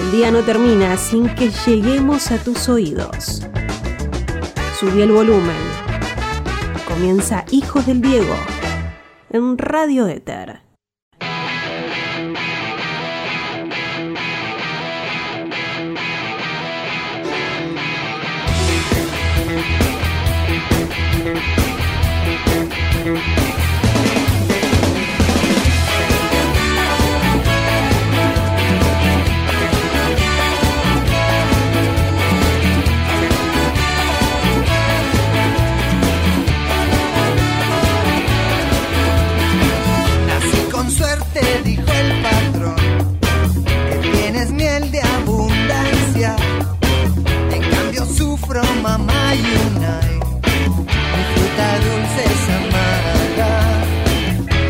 El día no termina sin que lleguemos a tus oídos. Subí el volumen. Comienza Hijos del Diego en Radio Éter. Mamá y una mi fruta dulce es amarga.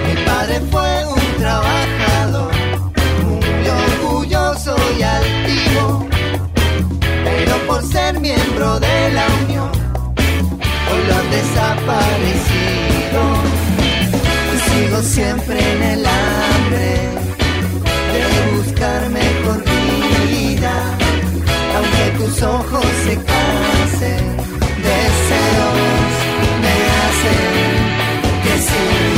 Mi padre fue un trabajador, muy orgulloso y altivo, pero por ser miembro de la unión, hoy lo han desaparecido. Sigo siempre en el hambre tus ojos se cansen, deseos me hacen que siga.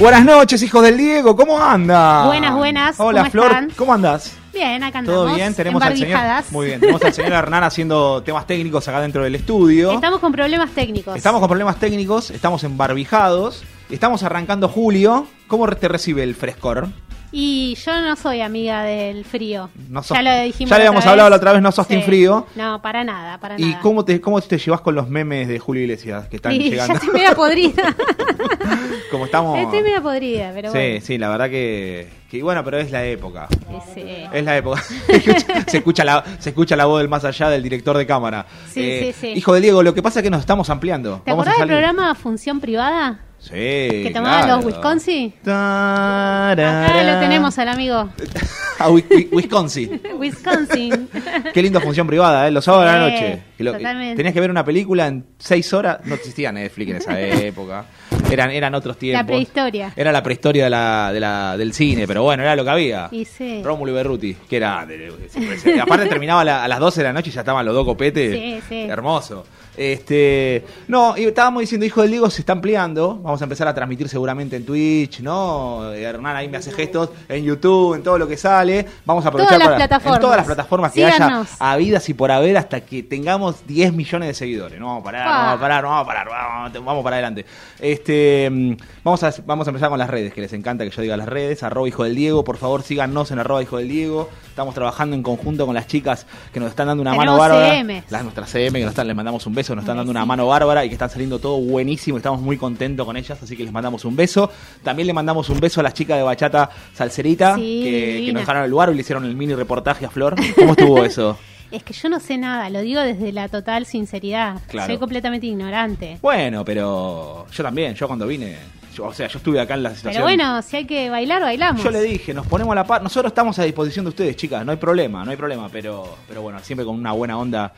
Buenas noches, hijos del Diego, ¿cómo anda? Buenas, buenas, Hola, ¿cómo Flor, están? ¿cómo andas? Bien, acá andamos. ¿Todo bien? Tenemos al señor. Muy bien, tenemos al señor Hernán haciendo temas técnicos acá dentro del estudio. Estamos con problemas técnicos. Estamos con problemas técnicos, estamos embarbijados, estamos arrancando julio. ¿Cómo te recibe el frescor? Y yo no soy amiga del frío. No sos- ya lo dijimos. ya le habíamos hablado la otra vez, no sos team frío. No, para nada, para ¿Y nada. cómo te, cómo te llevas con los memes de Julio Iglesias que están Sí, ya llegando? estoy media podrida. Como estamos. estoy media podrida, pero sí, bueno. sí, la verdad que, que bueno, pero es la época. Sí, sí. Es la época. se, escucha, se escucha la, se escucha la voz del más allá del director de cámara. Eh, Sí, sí, sí. Hijo de Diego, lo que pasa es que nos estamos ampliando. ¿Te Vamos acordás del programa Función Privada? Sí. que tomaban claro. los Wisconsin? Acá lo tenemos al amigo. A Wi- Wi- Wisconsin. Wisconsin. Qué linda función privada, ¿eh? Los sábados a la Sí, noche. Que lo- totalmente. tenías que ver una película en seis horas. No existía Netflix en esa época. Eran, eran otros tiempos. La prehistoria. Era la prehistoria de la, de la, del cine, pero bueno, era lo que había. Y sí. Rómulo y Berruti, que era. de- de- aparte terminaba a la- a las 12 de la noche y ya estaban los dos copetes. Sí, sí. Hermoso. Este, no, y estábamos diciendo, hijo del Diego se está ampliando. Vamos a empezar a transmitir seguramente en Twitch, ¿no? Hernán ahí me hace gestos en YouTube, en todo lo que sale. Vamos a aprovechar Todas las para- plataformas. en todas las plataformas que Síganos. haya habidas y por haber hasta que tengamos 10 millones de seguidores. No vamos a parar, no vamos a parar, no vamos a parar, vamos, vamos para adelante. Este, mm, vamos a, vamos a empezar con las redes, que les encanta que yo diga las redes. Arroba hijo del Diego, por favor síganos en arroba hijo del Diego. Estamos trabajando en conjunto con las chicas que nos están dando una mano bárbara. Las nuestras CM, que nos están, les mandamos un beso, nos están dando una mano bárbara y que están saliendo todo buenísimo. Estamos muy contentos con ellas, así que les mandamos un beso. También le mandamos un beso a las chicas de Bachata Salserita, Sí, que, que nos dejaron el lugar y le hicieron el mini reportaje a Flor. ¿Cómo estuvo eso? Es que yo no sé nada, lo digo desde la total sinceridad. Claro. Soy completamente ignorante. Bueno, pero yo también, yo cuando vine, yo- o sea, yo estuve acá en la situación. Pero bueno, si hay que bailar, bailamos. Yo le dije, nos ponemos a la par. Nosotros estamos a disposición de ustedes, chicas, no hay problema, no hay problema, pero, pero bueno, siempre con una buena onda.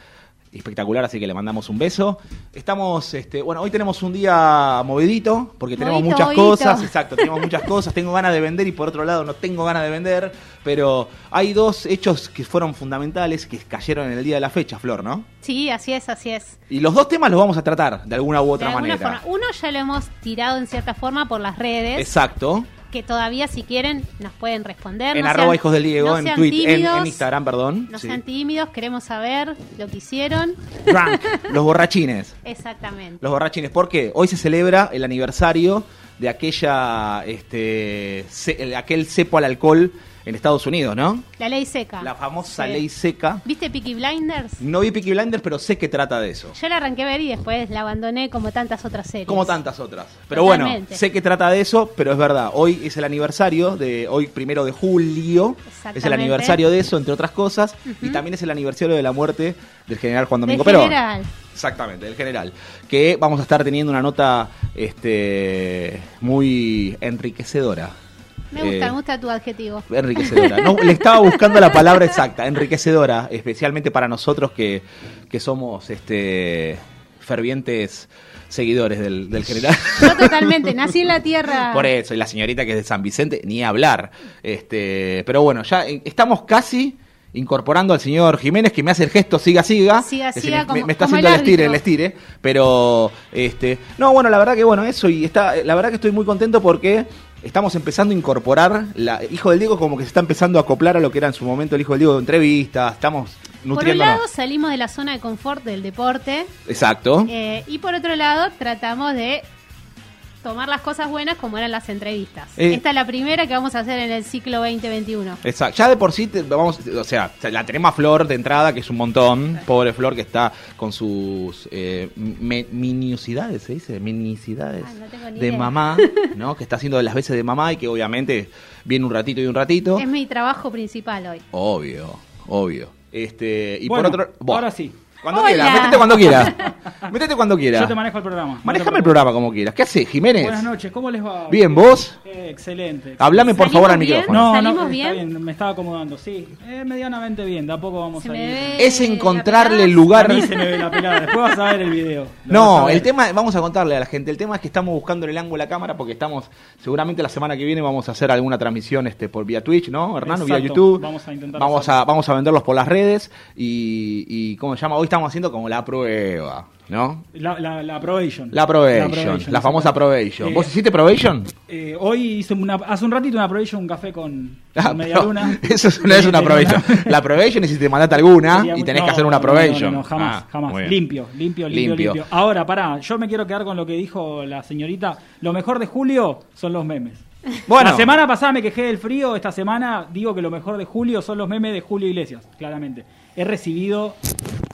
Espectacular, así que le mandamos un beso. Estamos, este, bueno, hoy tenemos un día movidito, porque tenemos muchas movidito. cosas, exacto, tenemos muchas cosas, tengo ganas de vender y por otro lado no tengo ganas de vender, pero hay dos hechos que fueron fundamentales que cayeron en el día de la fecha, Flor, ¿no? Sí, así es, así es. Y los dos temas los vamos a tratar de alguna u De otra alguna manera. forma. Uno ya lo hemos tirado en cierta forma por las redes, Exacto. Que todavía si quieren nos pueden responder. En no arroba sean- hijos del Diego, no en Twitter, en, tímidos, en Instagram, perdón. No Sí. sean tímidos, queremos saber lo que hicieron. Drunk, los borrachines. Exactamente. Los borrachines, porque hoy se celebra el aniversario de aquella, este, ce- de aquel cepo al alcohol en Estados Unidos, ¿no? La ley seca. La famosa Sí. ley seca. ¿Viste Peaky Blinders? No vi Peaky Blinders, pero sé que trata de eso. Yo la arranqué a ver y después la abandoné como tantas otras series. Como tantas otras. Pero bueno, sé que trata de eso, pero es verdad. Hoy es el aniversario de, hoy primero de julio. Es el aniversario de eso, entre otras cosas. Y también es el aniversario de la muerte del general Juan Domingo Perón. general. Exactamente, del general. Que vamos a estar teniendo una nota este, muy enriquecedora. Me gusta, Eh, me gusta tu adjetivo. Enriquecedora. No, le estaba buscando la palabra exacta, enriquecedora, especialmente para nosotros que, que somos este fervientes seguidores del, del general. Yo totalmente, nací en la tierra. Por eso, y la señorita que es de San Vicente, ni hablar. Este, pero bueno, ya eh, estamos casi incorporando al señor Jiménez, que me hace el gesto siga, siga. Siga, siga, me- como- me, está como haciendo el el estire, el estire. Pero, este, no, bueno, la verdad que bueno, eso, y está, la verdad que estoy muy contento porque estamos empezando a incorporar, la Hijo del Diego como que se está empezando a acoplar a lo que era en su momento el Hijo del Diego de entrevistas, estamos Por un nutriéndonos. lado salimos de la zona de confort del deporte Exacto. eh, y por otro lado tratamos de tomar las cosas buenas como eran las entrevistas. Eh. Esta es la primera que vamos a hacer en el ciclo 2021. Exacto. Ya de por sí, te- vamos, o sea, la tenemos a Flor de entrada, que es un montón. Pobre Flor que está con sus eh, me- miniosidades, ¿se dice? Minicidades no de idea. mamá, ¿no? Que está haciendo de las veces de mamá y que obviamente viene un ratito y un ratito. Es mi trabajo principal hoy. Obvio, obvio. Este, y Bueno, por otro. Ahora sí. Cuando quieras, métete cuando quieras. métete cuando quieras. Yo te manejo el programa. Manejame el programa como quieras. ¿Qué haces, Jiménez? Buenas noches, ¿cómo les va? Bien, ¿vos? Eh, excelente. Hablame por ¿Salimos favor al bien? micrófono. No, ¿Salimos no, bien? está bien, me estaba acomodando, sí. Eh, medianamente bien, de a poco vamos Se a ir. Es encontrarle el lugar. A mí se me ve la pelada, después vas a ver el video. Lo a No, el tema, vamos a contarle a la gente, el tema es que estamos buscando el ángulo de la cámara porque estamos, seguramente la semana que viene vamos a hacer alguna transmisión este por vía Twitch, ¿no, Hernán? Vía YouTube. vamos a intentar Vamos hacerlo. a, vamos a venderlos por las redes y, y, ¿cómo se llama? Hoy estamos haciendo como la prueba, ¿no? La, la, la probation. La probation, la, famosa probation. Eh, ¿Vos hiciste probation? eh, hoy hice una, hace un ratito una probation, un café con, Ah, con media luna. Eso es- no es una probation. La probation es si te mandaste alguna y tenés no, que hacer una probation. No, no, jamás, Ah, jamás. Limpio, limpio, limpio, Limpio. limpio. Ahora, pará, yo me quiero quedar con lo que dijo la señorita. Lo mejor de julio son los memes. Bueno. La semana pasada me quejé del frío, esta semana digo que lo mejor de julio son los memes de Julio Iglesias, claramente. He recibido.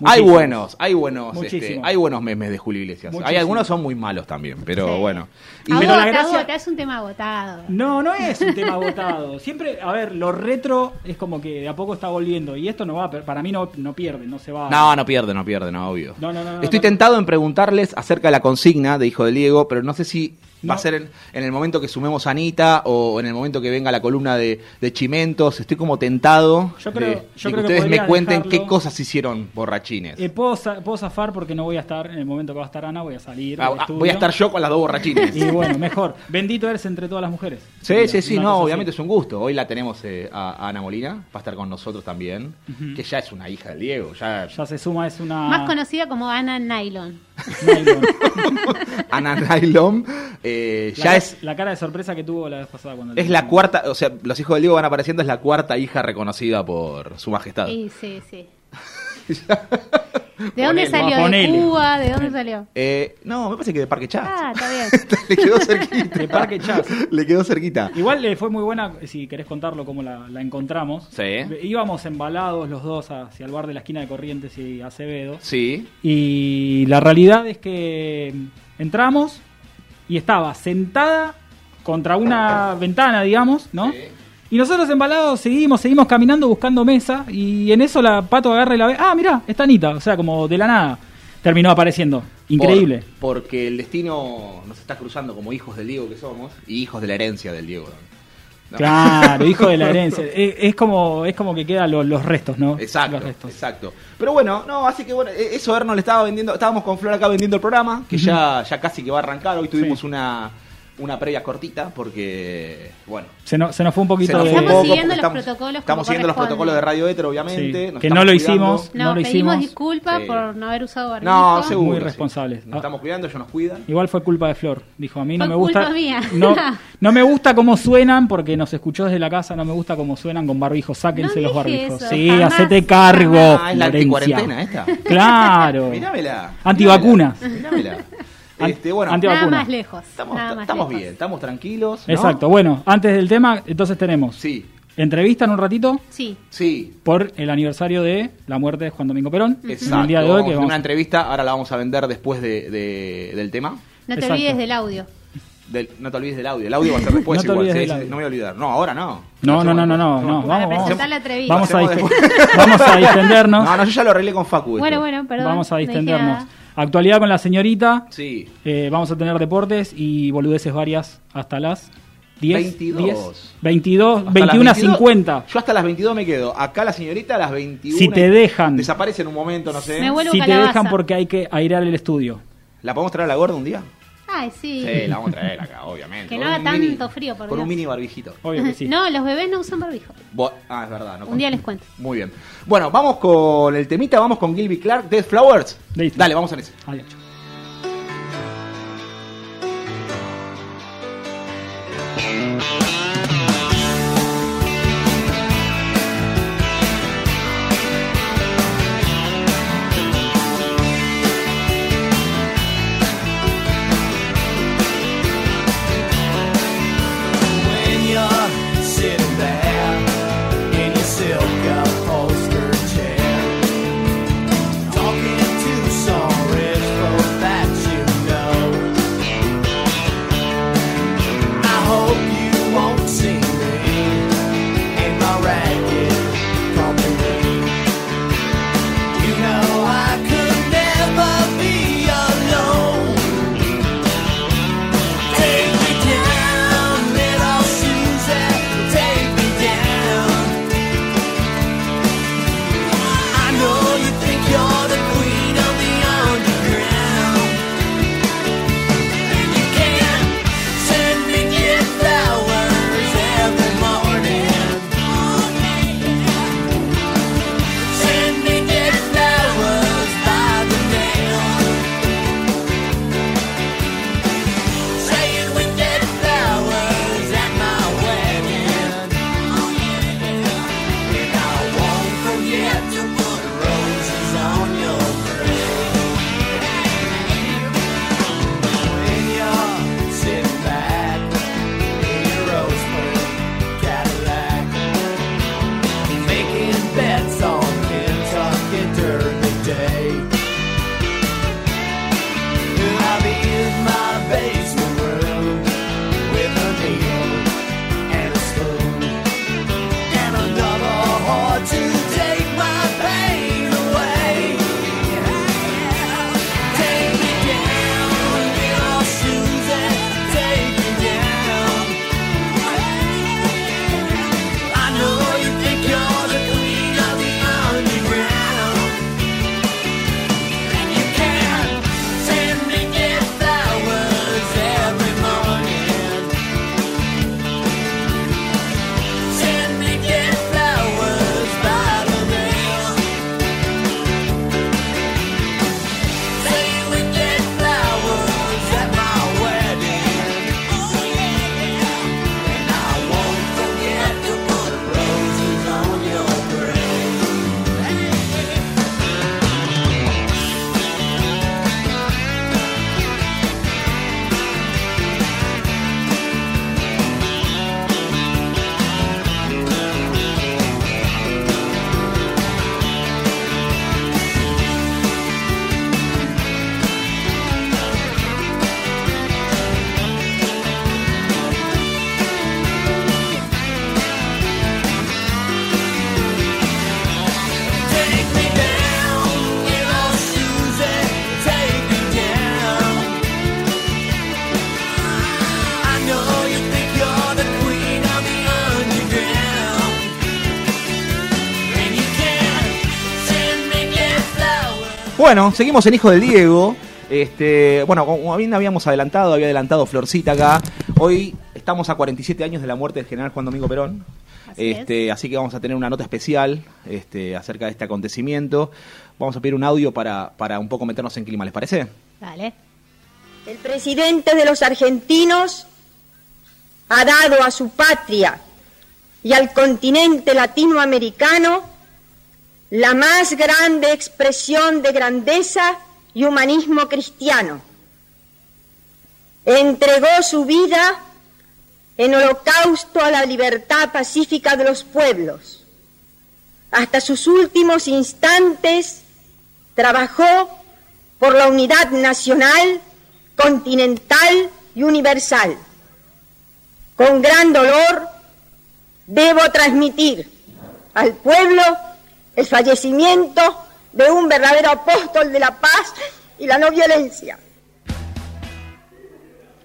Hay buenos, hay buenos, este, hay buenos memes de Julio Iglesias. Hay algunos son muy malos también, pero Sí. bueno. Y- Pero la gracia- agota, es un tema agotado. No, no es un tema agotado. Siempre, a ver, lo retro es como que de a poco está volviendo. Y esto no va, para mí no, no pierde, no se va. No, no pierde, no pierde, no, obvio. No, no, no, Estoy no. tentado en preguntarles acerca de la consigna de Hijo del Diego, pero no sé si va a ser en, en el momento que sumemos a Anita o en el momento que venga la columna de, de Chimentos. Estoy como tentado Yo creo- de, yo de creo que que ustedes me cuenten dejarlo. qué cosas hicieron borrachines. Eh, puedo, puedo zafar porque no voy a estar en el momento que va a estar Ana, voy a salir. Ah, del ah, voy a estar yo con las dos borrachines. Y bueno, mejor. Bendito eres entre todas las mujeres. Sí, sí, sí, no, obviamente así. es un gusto. Hoy la tenemos eh, a, a Ana Molina, va a estar con nosotros también, que ya es una hija del Diego, ya, Ya se suma, es una. Más conocida como Ana Nylon. Nylon. Ana Nylon, eh, La ya es, La cara de sorpresa que tuvo la vez pasada cuando. es la cuarta, o sea, los hijos del Diego van apareciendo, es la cuarta hija reconocida por su majestad. Sí, sí, sí. ¿De dónde Ponele, salió? ¿De. Cuba? ¿De dónde salió? Eh, no, me parece que de Parque Chas. Ah, está bien. Le quedó cerquita. De Parque Chas. Le quedó cerquita. Igual le fue muy buena, si querés contarlo, cómo la, la encontramos. Sí. Íbamos embalados los dos hacia el bar de la esquina de Corrientes y Acevedo. Sí. Y la realidad es que entramos y estaba sentada contra una ventana, digamos, ¿no? Sí. Y nosotros embalados seguimos, seguimos caminando buscando mesa y en eso la pato agarra y la ve, ah, mira, está Anita, o sea, como de la nada. Terminó apareciendo. Increíble. Por- porque el destino nos está cruzando como hijos del Diego que somos y hijos de la herencia del Diego. Claro, hijo de la herencia. Es, es como es como que quedan los, los restos, ¿no? Exacto, Los restos. exacto. Pero bueno, no, así que bueno, e- eso Erno le estaba vendiendo, estábamos con Flor acá vendiendo el programa, que ya, ya casi que va a arrancar. Hoy tuvimos Sí. una, una previa cortita porque, bueno, Se nos, se nos fue un poquito se nos de... Estamos poco siguiendo los protocolos Estamos siguiendo los protocolos de Radio Éter, obviamente. Sí, nos que no lo cuidando. hicimos. No, No lo pedimos hicimos. disculpas Sí. por no haber usado barbijo. No, seguro. Muy sí. responsables. Nos Ah. estamos cuidando, ellos nos cuidan. Igual fue culpa de Flor. Dijo, a mí no Fue me gusta. culpa mía. No, no me gusta cómo suenan porque nos escuchó desde la casa. No me gusta cómo suenan con barbijos. Sáquense No los barbijos. eso, sí, jamás, hacete cargo. Ah, es la anticuarentena esta. Claro. Mirámela. Antivacunas. Mirámela. Este, bueno, Nada más lejos. estamos, nada más estamos lejos. bien, estamos tranquilos. ¿no? Exacto. Bueno, antes del tema, entonces tenemos Sí, entrevista en un ratito Sí. sí. por el aniversario de la muerte de Juan Domingo Perón. Exacto. En el día de hoy Vamos a que vamos una entrevista, ahora la vamos a vender después de, de- del tema. No te Exacto. olvides del audio. Del- no te olvides del audio, el audio va a ser después No te igual. olvides sí, del sí, audio. no me voy a olvidar. No, ahora no. No, no, no, no, no, no, Para vamos, vamos, presentar la entrevista. vamos a, vamos a distendernos. No, no, yo ya lo arreglé con Facu. esto. Bueno, bueno, perdón. vamos a distendernos. Actualidad con la señorita. Sí. Eh, vamos a tener deportes y boludeces varias hasta las 10. 22. 10, 22, Hasta 21 las a 50. Yo hasta las 22 me quedo. Acá la señorita a las 21. Si te dejan. Desaparece en un momento, no sé. Me vuelvo Si te calabaza. dejan porque hay que airear el estudio. ¿La podemos traer a la gorda un día? Ay, sí. Sí, la vamos a traer acá, obviamente. Que no haga tanto mini- frío, por Con Dios. un mini barbijito. Obvio que sí. No, los bebés no usan barbijo. Bo- ah, es verdad. No Un día les cuento. Muy bien. Bueno, vamos con el temita, vamos con Gilby Clark, Dead Flowers. Listo. Dale, vamos a ese. Ahí, hecho. Bueno, seguimos en Hijo del Diego. Este, bueno, como bien habíamos adelantado, había adelantado Florcita acá. Hoy estamos a 47 años de la muerte del general Juan Domingo Perón. Así este, así que vamos a tener una nota especial este, acerca de este acontecimiento. Vamos a pedir un audio para, para un poco meternos en clima, ¿les parece? Dale. El presidente de los argentinos ha dado a su patria y al continente latinoamericano la más grande expresión de grandeza y humanismo cristiano. Entregó su vida en holocausto a la libertad pacífica de los pueblos. Hasta sus últimos instantes trabajó por la unidad nacional, continental y universal. Con gran dolor debo transmitir al pueblo el fallecimiento de un verdadero apóstol de la paz y la no violencia.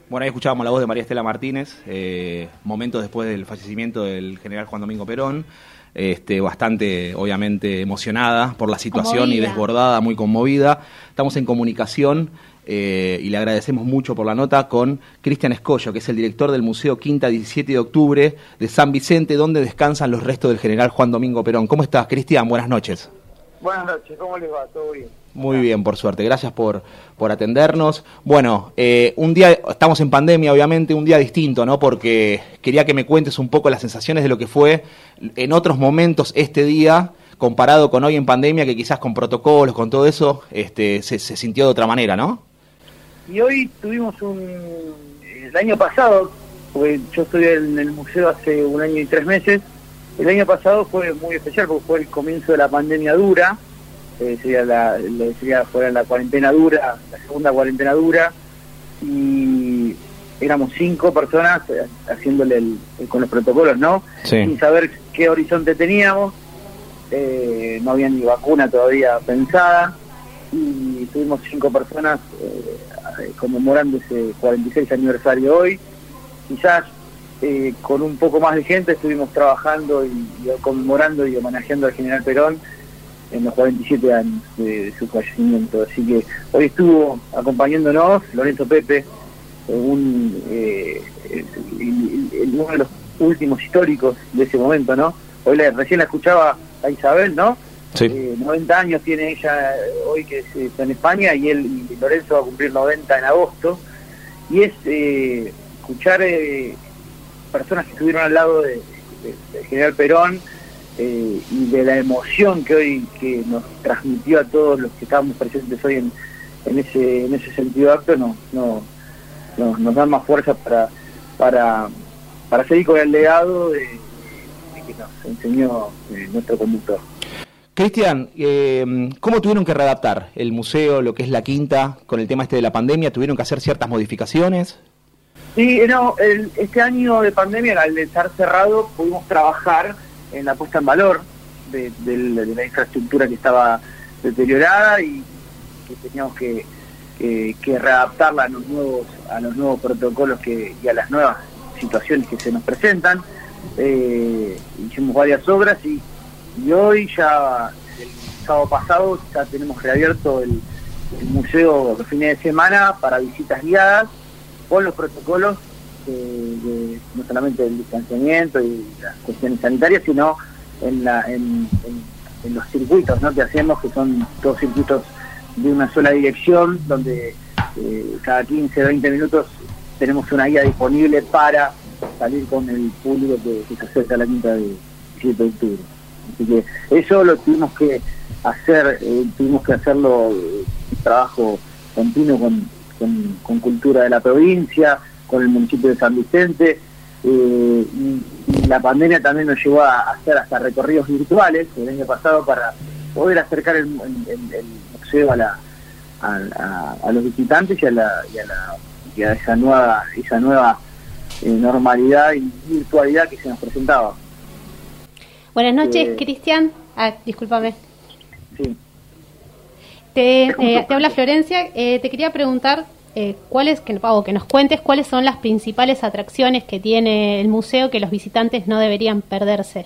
Bueno, ahí escuchábamos la voz de María Estela Martínez, eh, momentos después del fallecimiento del general Juan Domingo Perón. Este, bastante, obviamente, emocionada por la situación y desbordada, muy conmovida. Estamos en comunicación eh, y le agradecemos mucho por la nota con Cristian Escollo, que es el director del Museo Quinta 17 de Octubre de San Vicente, donde descansan los restos del general Juan Domingo Perón. ¿Cómo estás, Cristian? Buenas noches. Buenas noches, ¿cómo les va? ¿Todo bien? Muy bien, por suerte. Gracias por, por atendernos. Bueno, eh, un día, estamos en pandemia, obviamente, un día distinto, ¿no? Porque quería que me cuentes un poco las sensaciones de lo que fue en otros momentos este día, comparado con hoy en pandemia, que quizás con protocolos, con todo eso, este, se, se sintió de otra manera, ¿no? Y hoy tuvimos un... El año pasado, porque yo estuve en el museo hace un año y tres meses, el año pasado fue muy especial porque fue el comienzo de la pandemia dura, eh, sería la, la- sería fuera la cuarentena dura, la segunda cuarentena dura, y éramos cinco personas haciéndole el- el- con los protocolos, ¿no? Sin saber qué horizonte teníamos, eh, no había ni vacuna todavía pensada, y tuvimos cinco personas eh, conmemorando ese 46 aniversario hoy. Quizás eh, con un poco más de gente estuvimos trabajando y, conmemorando y homenajeando al general Perón en los 47 años de, su fallecimiento. Así que hoy estuvo acompañándonos Lorenzo Pepe, eh, un, eh, uno de los últimos históricos de ese momento, ¿no? Hoy la- recién la escuchaba a Isabel, ¿no? Sí. Eh, 90 años tiene ella eh, hoy que es, está en España y él y Lorenzo va a cumplir 90 en agosto. Y es eh, escuchar eh, personas que estuvieron al lado de, general Perón y de la emoción que hoy que nos transmitió a todos los que estábamos presentes hoy en, en ese en ese sentido acto no, no, nos, dan más fuerza para para para seguir con el legado de, que nos enseñó nuestro conductor. Cristian, eh, ¿cómo tuvieron que readaptar el museo, lo que es la quinta, con el tema este de la pandemia? ¿Tuvieron que hacer ciertas modificaciones? Sí, no, el- este año de pandemia, al estar cerrado, pudimos trabajar en la puesta en valor de, la infraestructura que estaba deteriorada y que teníamos que readaptarla a los nuevos a los nuevos protocolos que, y a las nuevas situaciones que se nos presentan. Eh, hicimos varias obras y, y hoy ya, el sábado pasado, ya tenemos reabierto el, museo los fines de semana para visitas guiadas con los protocolos eh, no solamente del distanciamiento y las cuestiones sanitarias, sino en, los circuitos ¿no? que hacemos, que son todos circuitos de una sola dirección, donde eh, cada 15, 20 minutos tenemos una guía disponible para salir con el público que, que se acerca a la quinta de 17 de octubre. Así que eso lo tuvimos que hacer, eh, tuvimos que hacerlo, eh, trabajo continuo con, con, cultura de la provincia, con el municipio de San Vicente, eh, y, la pandemia también nos llevó a hacer hasta recorridos virtuales el año pasado para poder acercar el, el- museo a, la, a los visitantes y a, la, y a, la- y a esa nueva, esa nueva eh, normalidad y virtualidad que se nos presentaba. Buenas noches, Eh, Cristian. Ah, discúlpame. Sí. Te, eh, te habla Florencia. Eh, te quería preguntar eh, cuáles, que, o que nos cuentes cuáles son las principales atracciones que tiene el museo que los visitantes no deberían perderse.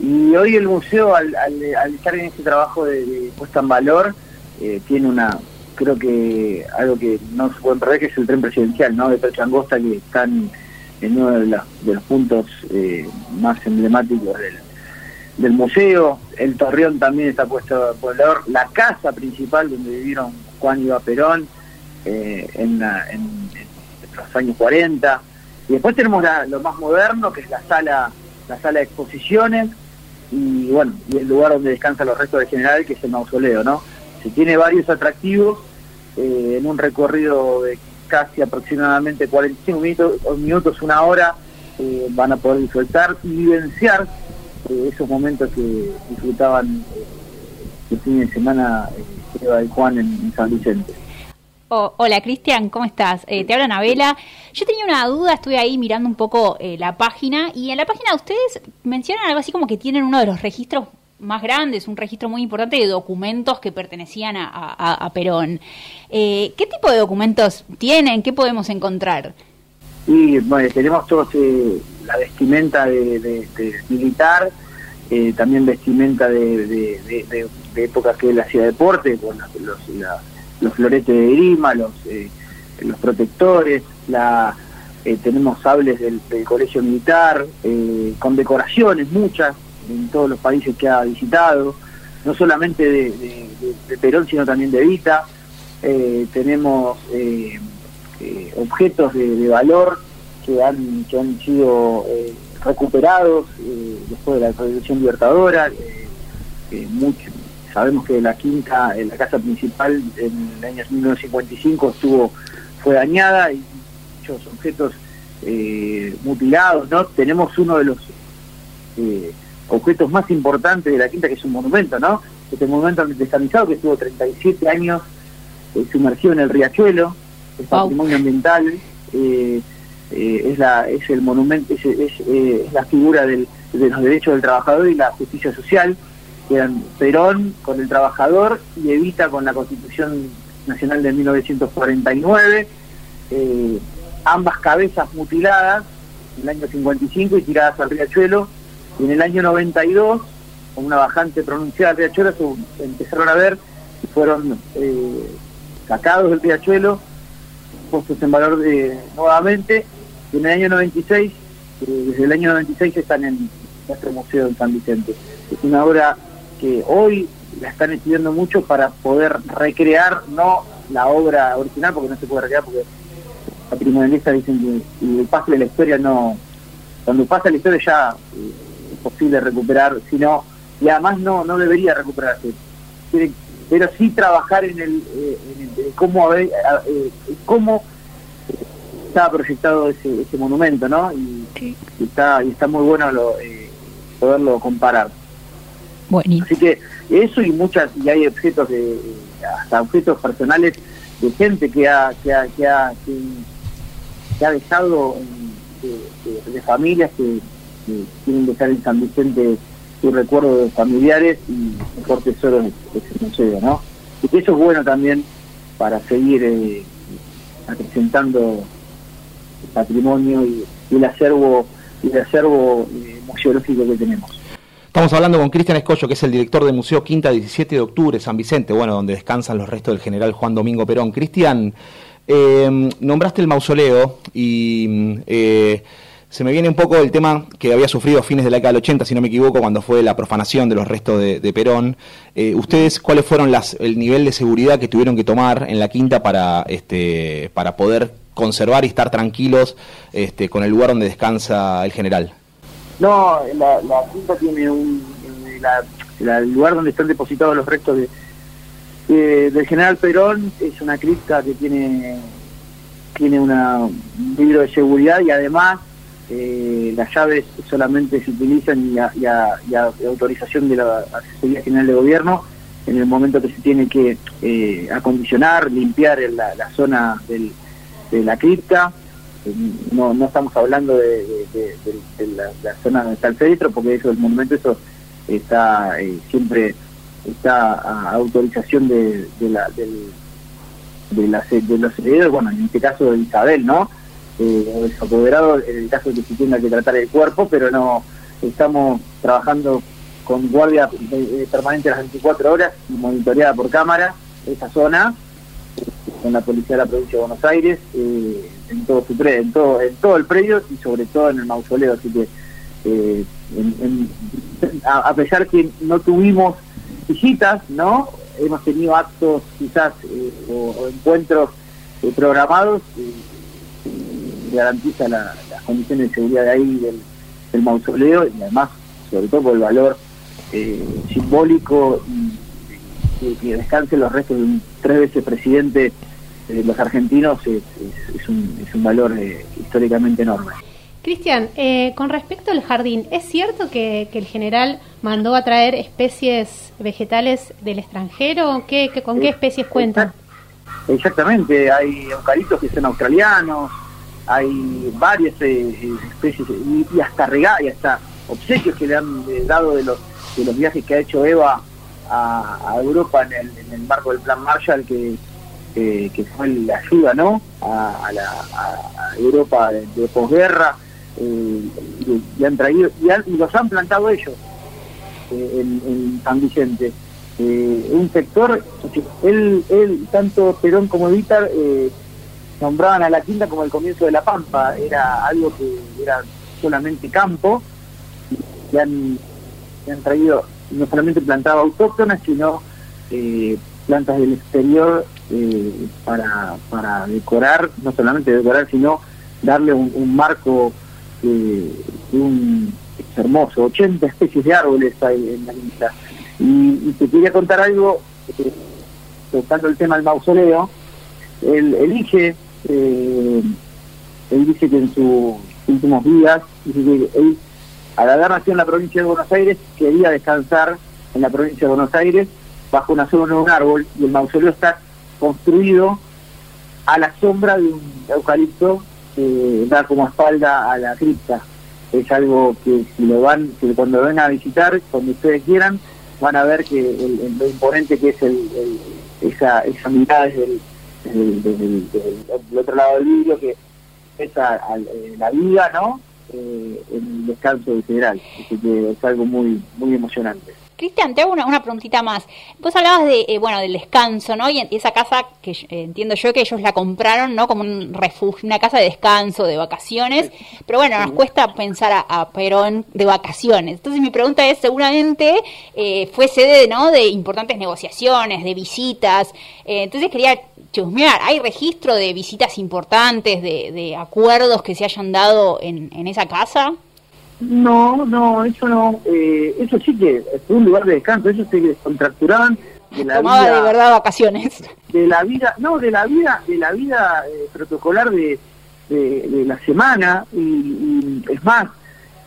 Y hoy el museo, al, al- al estar en este trabajo de, de puesta en valor, eh, tiene una, creo que algo que no se puede perder, que es el tren presidencial, ¿no? De Percha Angosta, que están en uno de, de los puntos eh, más emblemáticos del, museo. El Torreón también está puesto el lado. La casa principal donde vivieron Juan y Perón eh, en, los años 40. Y después tenemos lo más moderno, que es la sala, la sala de exposiciones, y bueno, y el lugar donde descansan los restos del general, que es el mausoleo, ¿no? Se tiene varios atractivos eh, en un recorrido de casi aproximadamente 45 minutos, minutos una hora, eh, van a poder disfrutar y vivenciar eh, esos momentos que disfrutaban eh, el fin de semana Eva y Juan en, San Vicente. Oh, hola Cristian, ¿cómo estás? Te habla Anabela. Yo tenía una duda, estuve ahí mirando un poco la página y en la página de ustedes mencionan algo así como que tienen uno de los registros más grandes, un registro muy importante de documentos que pertenecían a, Perón. Eh, ¿Qué tipo de documentos tienen? ¿Qué podemos encontrar? Y bueno, tenemos todos eh, la vestimenta de, militar, eh, también vestimenta de, de, época que él hacía deporte, con los, floretes de grima, los, eh, los protectores, la, eh, tenemos sables del, del colegio militar, con decoraciones muchas en todos los países que ha visitado, no solamente de, Perón, sino también de Evita. Eh, tenemos eh, eh, objetos de, valor que han, que han sido eh, recuperados eh, después de la Revolución Libertadora. sabemos que la quinta, la casa principal en el año 1955 estuvo fue dañada y muchos objetos mutilados. no Tenemos uno de los objetos más importantes de la quinta, que es un monumento, ¿no? Este monumento desanizado que estuvo 37 años eh, sumergido en el riachuelo, es Wow. patrimonio ambiental, eh, eh, es la es el monumento, es, es, eh, es la figura del- de los derechos del trabajador y la justicia social, que eran Perón con el trabajador y Evita con la Constitución Nacional de 1949, eh, ambas cabezas mutiladas en el año 55 y tiradas al riachuelo, y en el año 92, con una bajante pronunciada al riachuelo, empezaron a ver y fueron eh, sacados del riachuelo, puestos en valor de, nuevamente, y en el año 96, eh, desde el año 96 están en nuestro museo en San Vicente. Es una obra que hoy la están estudiando mucho para poder recrear, no la obra original, porque no se puede recrear, porque patrimonialistas dicen que el paso de la historia no, cuando pasa la historia ya eh, posible recuperar, sino, y además no, no debería recuperarse. Pero sí trabajar en el, eh, en el- eh, cómo, eh, cómo estaba proyectado ese, ese monumento, ¿no? Y, y está, y está muy bueno lo, eh, poderlo comparar. Buenísimo. Así que eso y muchas, y hay objetos de, hasta objetos personales de gente que ha, que ha, que ha, que, que ha dejado de, de- de familias que, que quieren dejar en San Vicente su recuerdo de familiares y mejor tesoro de ese museo, ¿no? Y que eso es bueno también para seguir eh, acrecentando el patrimonio y, el acervo el acervo eh, museológico que tenemos. Estamos hablando con Cristian Escollo, que es el director del Museo Quinta 17 de Octubre, San Vicente, bueno, donde descansan los restos del general Juan Domingo Perón. Cristian, eh, nombraste el mausoleo y eh, se me viene un poco el tema que había sufrido a fines de la década del 80, si no me equivoco, cuando fue la profanación de los restos de, Perón. Eh, ¿Ustedes cuáles fueron las, el nivel de seguridad que tuvieron que tomar en la Quinta para, este, para poder conservar y estar tranquilos este, con el lugar donde descansa el general? No, la, la quinta tiene un. la- el lugar donde están depositados los restos de, de- del general Perón es una cripta que tiene tiene una, un libro de seguridad y además eh, las llaves solamente se utilizan y a, y a- y a- autorización de la Asesoría General de Gobierno en el momento que se tiene que eh, acondicionar, limpiar la, zona del- de la cripta. Eh, No, no estamos hablando de, la zona donde está el féretro, porque eso, el monumento, eso está eh, siempre está a autorización de, de la, del, de, la- de los herederos, bueno, en este caso de Isabel, ¿no? Eh, en el caso de que se tenga que tratar el cuerpo, pero no estamos trabajando con guardia eh, permanente las 24 horas monitoreada por cámara esa zona con la policía de la provincia de Buenos Aires eh, en todo su pre- en todo en todo el predio y sobre todo en el mausoleo así que eh, a, pesar que no tuvimos visitas no hemos tenido actos quizás o, encuentros programados garantiza la- las condiciones de seguridad de ahí del, del mausoleo y además sobre todo por el valor eh, simbólico y que, que descanse los restos de un tres veces presidente de los argentinos es, es- es un, es un valor eh, históricamente enorme. Cristian, eh, con respecto al jardín, ¿es cierto que, que el general mandó a traer especies vegetales del extranjero? ¿Qué, qué- ¿Con qué especies cuenta? Exactamente, hay eucaliptos que son australianos, hay varias eh, eh, especies y, y hasta rega y hasta obsequios que le han eh, dado de los de los viajes que ha hecho Eva a, Europa en el, en el marco del plan Marshall que que, que fue la ayuda no a, la, a- Europa de, de posguerra eh, y, y han traído y, han- y los han plantado ellos eh, en, en San Vicente. Eh, un sector, él, él, tanto Perón como Vítar eh, nombraban a la quinta como el comienzo de la Pampa, era algo que era solamente campo, y han, han traído no solamente plantas autóctonas, sino eh, plantas del exterior eh, para, para decorar, no solamente decorar, sino darle un, marco eh, un hermoso, 80 especies de árboles hay en la isla. Y, y te quería contar algo, eh, tocando el tema del mausoleo, él elige, eh, él dice que en sus últimos días, dice que él, al haber nacido en la provincia de Buenos Aires, quería descansar en la provincia de Buenos Aires bajo una sombra de un árbol, y el mausoleo está construido a la sombra de un eucalipto que da como espalda a la cripta. Es algo que si lo van, que cuando lo vengan a visitar, cuando ustedes quieran, van a ver que el, lo imponente que es el- esa, esa mirada desde el, del otro lado del vidrio que es a- eh, la vida, ¿no? Eh, el descanso del general. Así que es algo muy, muy emocionante. Cristian, te hago una, una preguntita más. Vos hablabas de, eh, bueno, del descanso, ¿no? Y en- esa casa que eh, entiendo yo que ellos la compraron, ¿no? Como un refugio, una casa de descanso, de vacaciones. Pero bueno, nos cuesta pensar a, a Perón de vacaciones. Entonces mi pregunta es, seguramente eh, fue sede, ¿no? De importantes negociaciones, de visitas. Eh, entonces quería chusmear, ¿hay registro de visitas importantes, de, de acuerdos que se hayan dado en, en esa casa? No, no, eso no. Eh, eso sí que fue un lugar de descanso. Ellos se descontracturaban de la Tomaba vida, de verdad vacaciones. de la vida, no, de la vida, de la vida eh, protocolar de, de, de la semana. Y, y es más,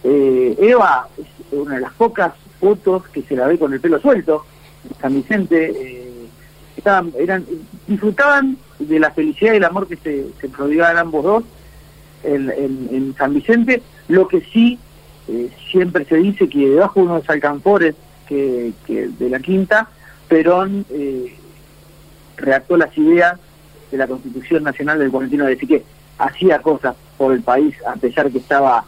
eh, Eva es una de las pocas fotos que se la ve con el pelo suelto. en San Vicente eh, estaban, eran, disfrutaban de la felicidad y el amor que se, se prodigaban ambos dos en, en- en San Vicente. Lo que sí eh, siempre se dice que debajo de unos alcanfores que, de la quinta, Perón eh, las ideas de la Constitución Nacional del 41, es decir, que hacía cosas por el país a pesar que estaba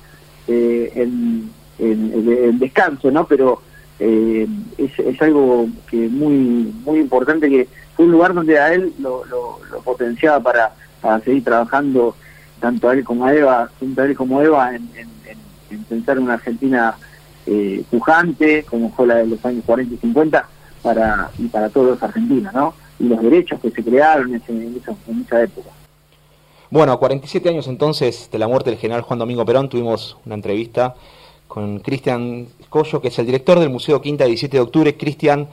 eh, en, descanso, ¿no? Pero eh, es, algo que muy muy importante que fue un lugar donde a él lo, potenciaba para, seguir trabajando tanto a él como a Eva, tanto a él como Eva en- en- en pensar en una Argentina eh, pujante, como fue la de los años 40 y 50, para, y para todos los argentinos, ¿no? Y los derechos que se crearon en esa época. Bueno, a 47 años entonces de la muerte del general Juan Domingo Perón, tuvimos una entrevista con Cristian Collo, que es el director del Museo Quinta 17 de octubre. Cristian,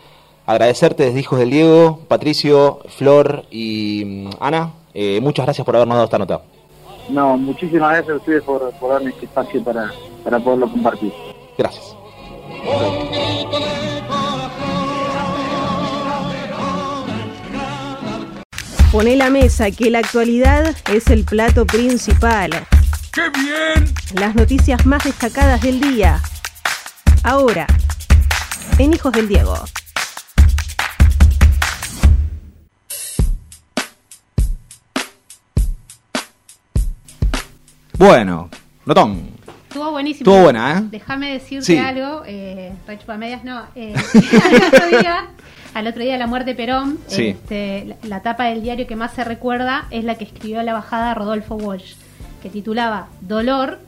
agradecerte desde Hijos del Diego, Patricio, Flor y mm, Ana. eh, muchas gracias por habernos dado esta nota. No, muchísimas gracias a ustedes por, por darme este espacio para, para poderlo compartir. Gracias. Poné la mesa que la actualidad es el plato principal. ¡Qué bien! Las noticias más destacadas del día. Ahora, en Hijos del Diego. Bueno, notón. Estuvo buenísimo. Estuvo buena, ¿eh? Déjame decirte Sí. algo, eh, Rechupamedias no. Eh, el otro día al otro día de la muerte de Perón, Sí. este, la, la tapa del diario que más se recuerda es la que escribió la bajada Rodolfo Walsh, que titulaba Dolor,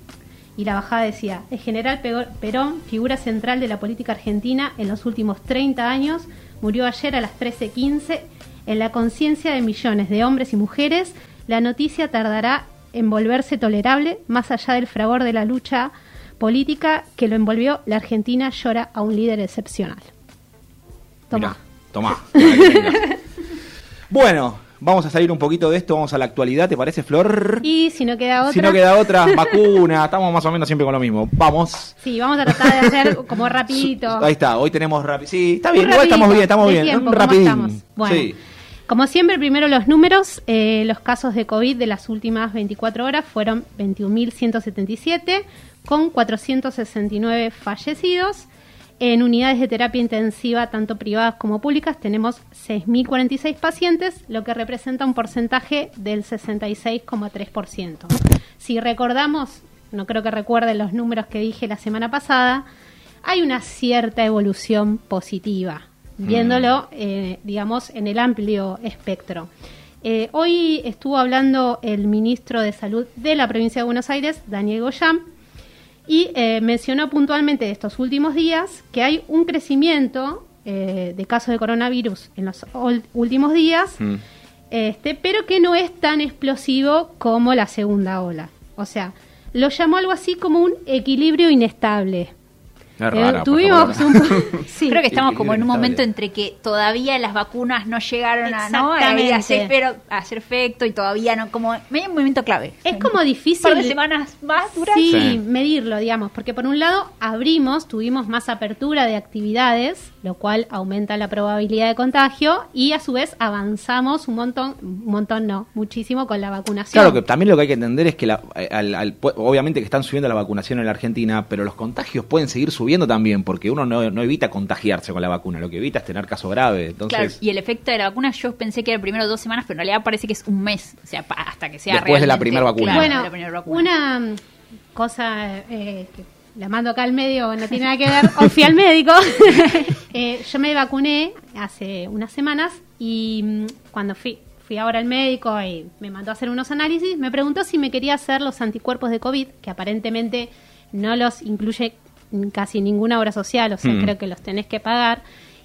y la bajada decía, el general Perón, figura central de la política argentina en los últimos 30 años, murió ayer a las 13.15. En la conciencia de millones de hombres y mujeres, la noticia tardará en volverse tolerable más allá del fragor de la lucha política que lo envolvió. La Argentina llora a un líder excepcional. Toma. Mirá, tomá. bueno, vamos a salir un poquito de esto, vamos a la actualidad, ¿te parece, Flor? Y si no queda otra. Si no queda otra, vacuna, estamos más o menos siempre con lo mismo. Vamos. Sí, vamos a tratar de hacer como rapidito. Ahí está, hoy tenemos rápido. Sí, está bien, igual estamos bien, estamos bien. tiempo, un ¿cómo rapidín. estamos? Bueno. Sí. Como siempre, primero los números. eh, los casos de COVID de las últimas 24 horas fueron 21.177, con 469 fallecidos. En unidades de terapia intensiva, tanto privadas como públicas, tenemos 6.046 pacientes, lo que representa un porcentaje del 66,3%. Si recordamos, no creo que recuerden los números que dije la semana pasada, hay una cierta evolución positiva, viéndolo, eh, digamos, en el amplio espectro. Eh, hoy estuvo hablando el ministro de Salud de la provincia de Buenos Aires, Daniel Goyam, y eh, mencionó puntualmente estos últimos días que hay un crecimiento eh, de casos de coronavirus en los últimos días, Mm. este, pero que no es tan explosivo como la segunda ola. O sea, lo llamó algo así como un equilibrio inestable. Eh, rara, por tuvimos un sí. Creo que estamos como en un momento entre que todavía las vacunas no llegaron a, ¿no? a, Exactamente. hacer, pero, a hacer efecto y todavía no, como medio un momento clave. Es como Un difícil par de semanas más duras. Sí, Sí. medirlo, digamos, porque por un lado abrimos, tuvimos más apertura de actividades, lo cual aumenta la probabilidad de contagio y a su vez avanzamos un montón, un montón no, muchísimo con la vacunación. Claro que también lo que hay que entender es que la- eh, al- al- obviamente que están subiendo la vacunación en la Argentina, pero los contagios pueden seguir subiendo también, porque uno no, no evita contagiarse con la vacuna, lo que evita es tener caso grave. Entonces, Claro, y el efecto de la vacuna yo pensé que era primero dos semanas, pero en realidad parece que es un mes, o sea, hasta que sea Después de la primera vacuna. claro, bueno, de la primera vacuna. una mm, cosa eh, que la mando acá al medio, no tiene nada que ver, hoy fui al médico. Eh, yo me vacuné hace unas semanas y mm, cuando fui, fui ahora al médico y me mandó a hacer unos análisis, me preguntó si me quería hacer los anticuerpos de COVID, que aparentemente no los incluye casi ninguna obra social, o sea, Hmm. creo que los tenés que pagar.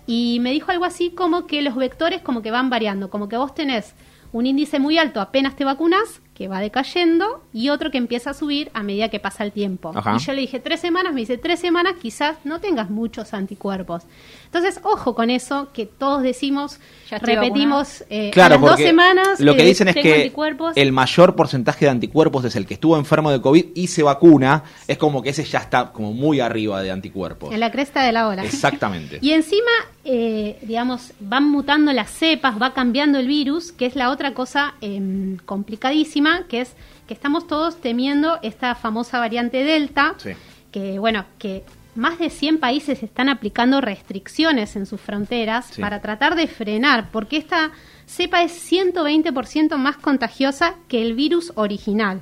Y me dijo algo así como que los vectores como que van variando, como que vos tenés un índice muy alto apenas te vacunas, que va decayendo, y otro que empieza a subir a medida que pasa el tiempo. Ajá. Y yo le dije, tres semanas, me dice, tres semanas quizás no tengas muchos anticuerpos. Entonces, ojo con eso, que todos decimos, Ya repetimos, eh, a las dos porque semanas, lo que eh, dicen es que anticuerpos. el mayor porcentaje de anticuerpos es el que estuvo enfermo de COVID y se vacuna, es como que ese ya está como muy arriba de anticuerpos. en la cresta de la ola. Exactamente. Y encima, eh, digamos, van mutando las cepas, va cambiando el virus, que es la otra cosa em, complicadísima, que es que estamos todos temiendo esta famosa variante Delta, Sí. que bueno, que más de 100 países están aplicando restricciones en sus fronteras Sí. para tratar de frenar, porque esta cepa es 120% más contagiosa que el virus original.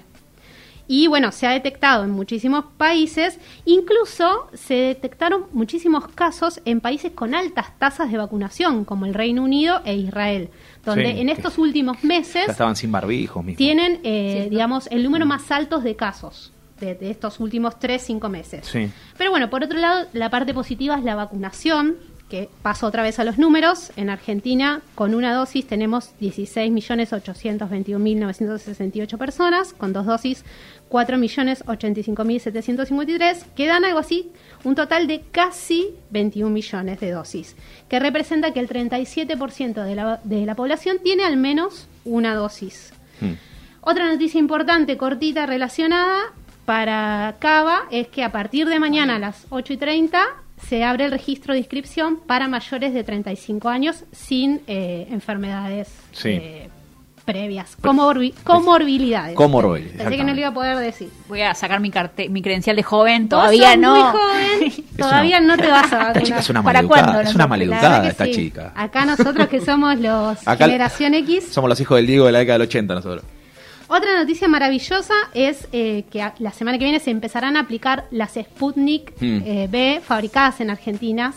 Y bueno, se ha detectado en muchísimos países, incluso se detectaron muchísimos casos en países con altas tasas de vacunación, como el Reino Unido e Israel, donde Sí, en estos últimos meses Ya estaban sin barbijos mismo. tienen, eh, digamos, el número más alto de casos de, de estos últimos 3, 5 meses. Sí. Pero bueno, por otro lado, la parte positiva es la vacunación, que paso otra vez a los números. En Argentina, con una dosis tenemos 16.821.968 personas, con dos dosis 4.085.753, que dan algo así, un total de casi 21 millones de dosis, que representa que el 37% de la, de la población tiene al menos una dosis. Mm. Otra noticia importante, cortita, relacionada para Cava, es que a partir de mañana a las 8 y 30 se abre el registro de inscripción para mayores de 35 años sin eh, enfermedades Sí. eh, previas, comorbi- comorbilidades. Comorbilidades, Pensé que no lo iba a poder decir. Voy a sacar mi, carte mi credencial de joven, todavía no. muy joven, todavía no te vas a Esta vacunar. chica es una ¿Para maleducada. cuándo Es una maleducada esta sí. chica. Acá nosotros que somos los Acá- generación X. Somos los hijos del Diego de la década del 80 nosotros. Otra noticia maravillosa es eh, que a- la semana que viene se empezarán a aplicar las Sputnik Hmm. eh, B fabricadas en Argentina,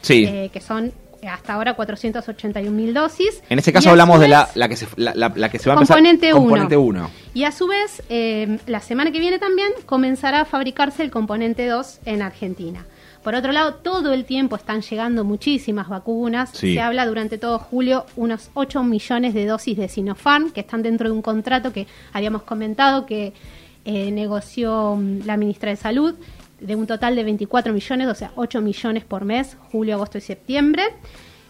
Sí. eh, que son hasta ahora 481 mil dosis. En ese Y caso hablamos de la, que se, la, la- la que se va a empezar. Componente uno. Componente 1. Y a su vez, eh, la semana que viene también comenzará a fabricarse el componente 2 en Argentina. Por otro lado, todo el tiempo están llegando muchísimas vacunas. Sí. Se habla durante todo julio unos 8 millones de dosis de Sinopharm que están dentro de un contrato que habíamos comentado que eh, negoció mm, la ministra de Salud de un total de 24 millones, o sea, 8 millones por mes, julio, agosto y septiembre.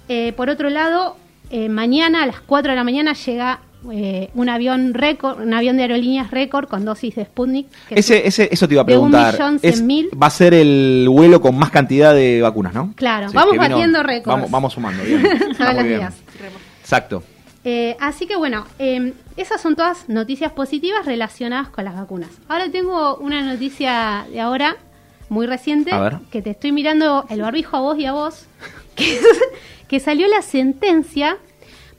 Eh, por otro lado, eh, mañana a las 4 de la mañana llega eh, un avión récord, un avión de aerolíneas récord con dosis de Sputnik. que Ese, ese, eso te iba a de preguntar. Es- va a ser el vuelo con más cantidad de vacunas, ¿no? Claro, Sí, vamos batiendo récords. Vamos, vamos sumando, bien. Está Todos muy los bien. días. Exacto. Eh, así que bueno, eh, esas son todas noticias positivas relacionadas con las vacunas. Ahora tengo una noticia de ahora, muy reciente, que te estoy mirando el barbijo a vos y a vos, que, que salió la sentencia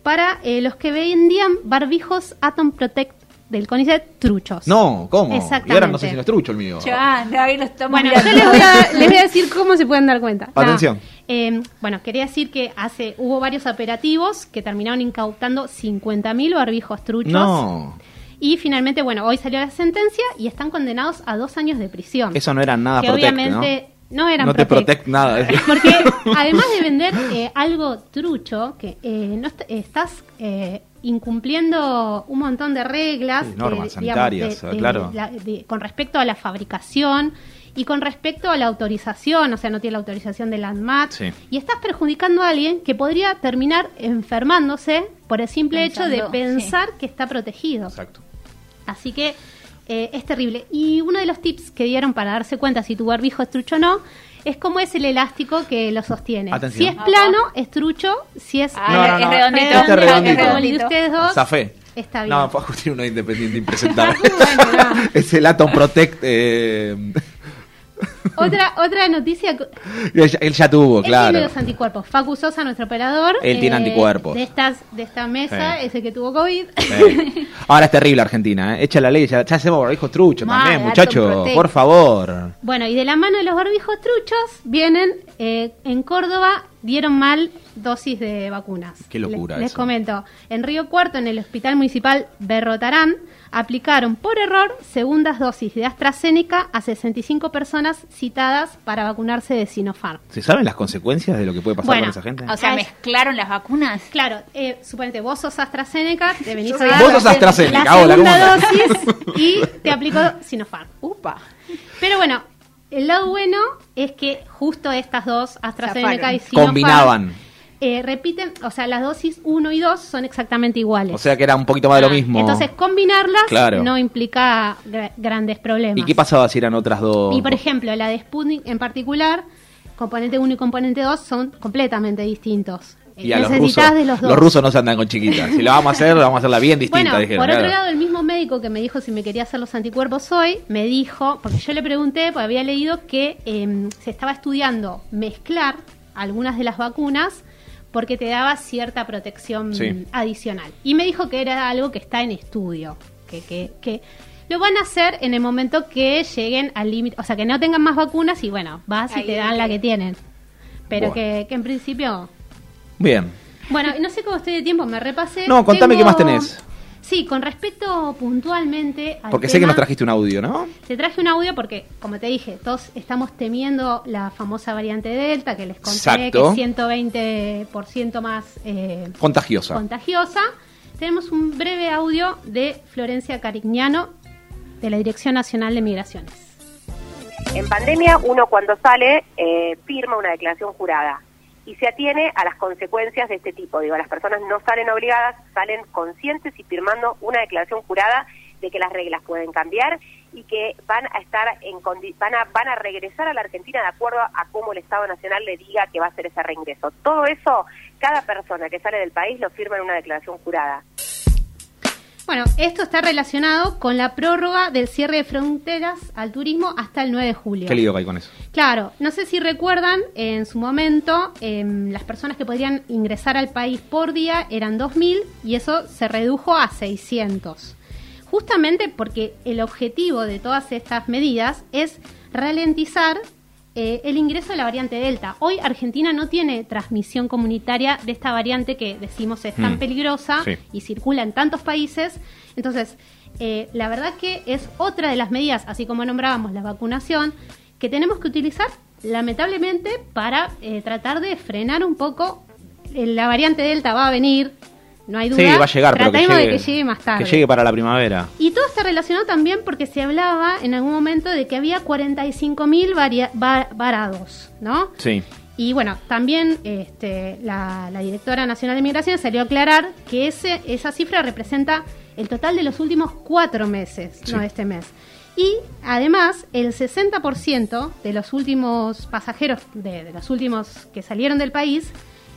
para eh, los que vendían barbijos Atom Protect del CONICET truchos. No, ¿cómo? Y Exactamente. ahora no sé si no es trucho el mío. Ya, ahí lo estamos Bueno, mirando. yo les voy, a, les voy a decir cómo se pueden dar cuenta. Atención. Eh, bueno, quería decir que hace hubo varios operativos que terminaron incautando 50.000 barbijos truchos. No, Y finalmente, bueno, hoy salió la sentencia y están condenados a dos años de prisión. eso no era nada que protect, obviamente no, eran No te protect. protect nada. Porque además de vender eh, algo trucho, que eh, no est- estás eh, incumpliendo un montón de reglas, Sí, normas eh, digamos, sanitarias, claro. la- de- con respecto a la fabricación y con respecto a la autorización, o sea, no tiene la autorización del ANMAT, Sí. y estás perjudicando a alguien que podría terminar enfermándose por el simple hecho de pensar que está protegido. Exacto. Así que eh, es terrible. Y uno de los tips que dieron para darse cuenta si tu barbijo es trucho o no es cómo es el elástico que lo sostiene. Atención. Si es plano, es trucho. Si es, Ah, No, no, es no, redondito. este es redondito. es como el de ustedes dos, Zafé. está bien. No, fue a tiene uno independiente impresentable. Bueno, no. es el Atom Protect. Eh... Otra, otra noticia. él, ya, él ya tuvo, Él claro. tiene los anticuerpos. Facu Sosa, nuestro operador. Él tiene anticuerpos. De, estas, de esta mesa, Sí. ese que tuvo COVID. Sí. Ahora es terrible Argentina, ¿eh? Echa la ley, ya, ya hacemos barbijos truchos también, muchachos. Por favor. Bueno, y de la mano de los barbijos truchos vienen eh, en Córdoba dieron mal dosis de vacunas. Qué locura Les, comento, en Río Cuarto, en el Hospital Municipal Berrotarán, aplicaron por error segundas dosis de AstraZeneca a 65 personas citadas para vacunarse de Sinopharm. ¿Se saben las consecuencias de lo que puede pasar Bueno, con esa gente? O sea, mezclaron las vacunas. Claro, eh, suponete, vos sos AstraZeneca, te venís a Vos sos AstraZeneca, la dosis y te aplicó Sinopharm. Upa. Pero bueno, el lado bueno es que justo estas dos, AstraZeneca y. Sinopharm, Combinaban. Eh, repiten, o sea, las dosis 1 y 2 son exactamente iguales. O sea que era un poquito más de lo Ah, mismo. Entonces, combinarlas Claro. no implica gra- grandes problemas. ¿Y qué pasaba si eran otras dos? Y por ejemplo, la de Sputnik en particular, componente 1 y componente 2 son completamente distintos. Y a los rusos, de los dos. los rusos no se andan con chiquitas. Si lo vamos a hacer, vamos a hacerla bien distinta, Bueno, dijeron. por otro claro. lado, el mismo médico que me dijo si me quería hacer los anticuerpos hoy, me dijo, porque yo le pregunté, porque había leído que em, se estaba estudiando mezclar algunas de las vacunas porque te daba cierta protección Sí. adicional. Y me dijo que era algo que está en estudio, que, que, que lo van a hacer en el momento que lleguen al límite, o sea, que no tengan más vacunas y bueno, vas y Ahí te dan la que tienen. Pero Bueno. que, que en principio... Bien. Bueno, no sé cómo estoy de tiempo, me repasé. No, contame qué más tenés. Sí, con respecto puntualmente al Porque sé que tema, nos trajiste un audio, ¿no? Te traje un audio porque, como te dije, todos estamos temiendo la famosa variante Delta, que les conté Exacto. que es 120% más eh, Contagiosa. contagiosa. Tenemos un breve audio de Florencia Carignano, de la Dirección Nacional de Migraciones. En pandemia, uno cuando sale eh, firma una declaración jurada y se atiene a las consecuencias de este tipo. Digo, las personas no salen obligadas, salen conscientes y firmando una declaración jurada de que las reglas pueden cambiar y que van a estar en van a van a regresar a la Argentina de acuerdo a cómo el Estado Nacional le diga que va a hacer ese reingreso. Todo eso, cada persona que sale del país lo firma en una declaración jurada. Bueno, esto está relacionado con la prórroga del cierre de fronteras al turismo hasta el 9 de julio. Qué lío que hay con eso. Claro, no sé si recuerdan, en su momento em, las personas que podrían ingresar al país por día eran 2.000 y eso se redujo a 600. Justamente porque el objetivo de todas estas medidas es ralentizar eh, el ingreso de la variante Delta. Hoy Argentina no tiene transmisión comunitaria de esta variante que decimos es tan Mm. peligrosa Sí. y circula en tantos países. Entonces, eh, la verdad que es otra de las medidas, así como nombrábamos la vacunación, que tenemos que utilizar lamentablemente para eh, tratar de frenar un poco. Eh, La variante Delta va a venir, no hay duda. Sí, va a llegar, pero que Tratemos llegue, de que llegue más tarde. que llegue para la primavera. Y todo está relacionado también porque se hablaba en algún momento de que había 45.000 varia- va- varados, ¿no? Sí. Y bueno, también este, la, la directora nacional de migración salió a aclarar que ese, esa cifra representa el total de los últimos cuatro meses, Sí. no de este mes. Y además, el 60% de los últimos pasajeros, de, de los últimos que salieron del país,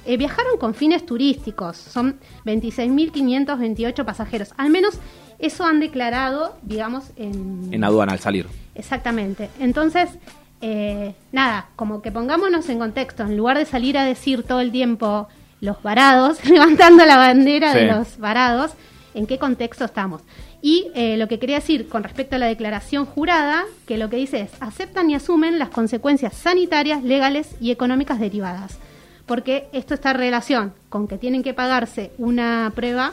eh, viajaron con fines turísticos. Son 26.528 pasajeros. Al menos eso han declarado, digamos, en, En aduana al salir. Exactamente. Entonces, eh, nada, como que pongámonos en contexto, en lugar de salir a decir todo el tiempo los varados, levantando la bandera de los varados, ¿en qué contexto estamos? Y eh, lo que quería decir con respecto a la declaración jurada, que lo que dice es, aceptan y asumen las consecuencias sanitarias, legales y económicas derivadas. Porque esto está en relación con que tienen que pagarse una prueba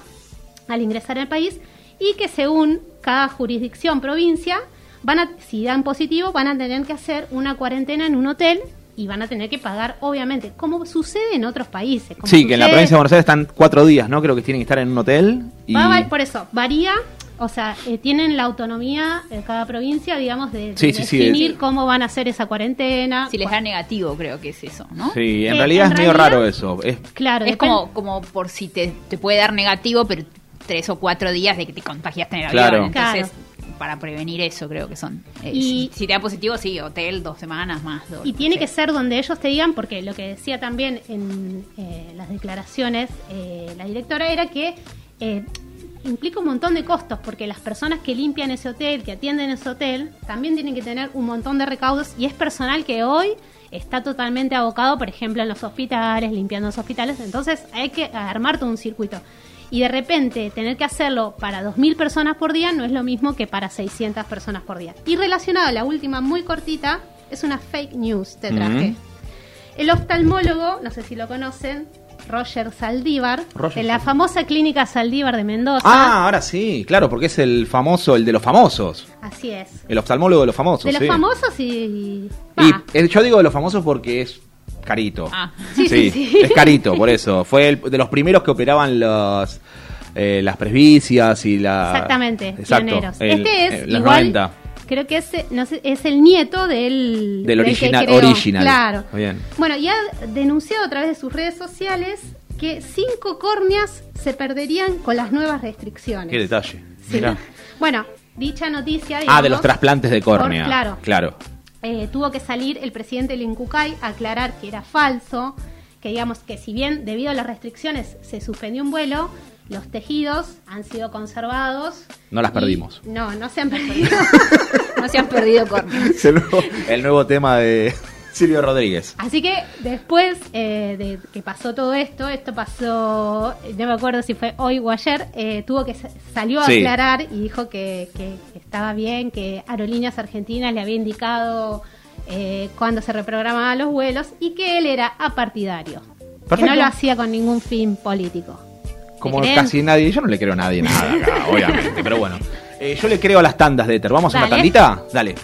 al ingresar al país y que según cada jurisdicción, provincia, van a, si dan positivo, van a tener que hacer una cuarentena en un hotel y van a tener que pagar, obviamente, como sucede en otros países. como Sí, que en la provincia de Buenos Aires están cuatro días, ¿no? Creo que tienen que estar en un hotel. Y... Va, por eso, varía, o sea, eh, tienen la autonomía de cada provincia, digamos, de, de Sí, sí, sí, definir de- cómo van a hacer esa cuarentena. Si les da negativo, creo que es eso, ¿no? Sí, en Eh, realidad en es medio realidad- raro eso. Es, Claro, es como, como por si te, te puede dar negativo, pero tres o cuatro días de que te contagiaste en el Claro. avión. Entonces, Claro. para prevenir eso, creo que son. Eh, Y- si, si te da positivo, sí, hotel, dos semanas más. dos, Y no tiene sé. que ser donde ellos te digan, porque lo que decía también en eh, las declaraciones eh, la directora era que eh, implica un montón de costos, porque las personas que limpian ese hotel, que atienden ese hotel, también tienen que tener un montón de recaudos y es personal que hoy está totalmente abocado, por ejemplo, en los hospitales, limpiando los hospitales, entonces hay que armar todo un circuito. Y de repente tener que hacerlo para 2.000 personas por día no es lo mismo que para 600 personas por día. Y relacionado a la última, muy cortita, es una fake news, te traje. Ujú. El oftalmólogo, no sé si lo conocen, Roger Saldívar, Roger de la Saldívar. famosa clínica Saldívar de Mendoza. Ah, ahora sí, claro, porque es el famoso, el de los famosos. Así es. El oftalmólogo de los famosos. De los sí. famosos y... Y eh, yo digo de los famosos porque es carito. Ah. Sí, sí, sí. Es carito, por eso. Fue el- de los primeros que operaban los, eh, las presbicias y la. Exactamente, Exacto. pioneros. el- este es eh, los igual, 90. Creo que es, no sé, es el nieto del... Del original. original. Claro. Bien. Bueno, y ha denunciado a través de sus redes sociales que cinco córneas se perderían con las nuevas restricciones. Qué detalle. Sí. Mirá. Bueno, dicha noticia... Ah, de los trasplantes de córnea. Por- claro. Claro. eh, tuvo que salir el presidente del Incucay a aclarar que era falso, que digamos que si bien debido a las restricciones se suspendió un vuelo, los tejidos han sido conservados. No las perdimos. No, no se han perdido. No se han perdido. Es el nuevo, el nuevo tema de Silvio Rodríguez. Así que después eh, de que pasó todo esto, esto pasó, no me acuerdo si fue hoy o ayer, eh, tuvo que sa- salió a Sí. aclarar y dijo que, que estaba bien, que Aerolíneas Argentinas le había indicado eh, cuando se reprogramaban los vuelos y que él era apartidario, que no lo hacía con ningún fin político. Como casi nadie, yo no le creo a nadie nada acá, obviamente, pero bueno. Eh, yo le creo a las tandas de Ether. ¿Vamos a una Dale. tandita? Dale.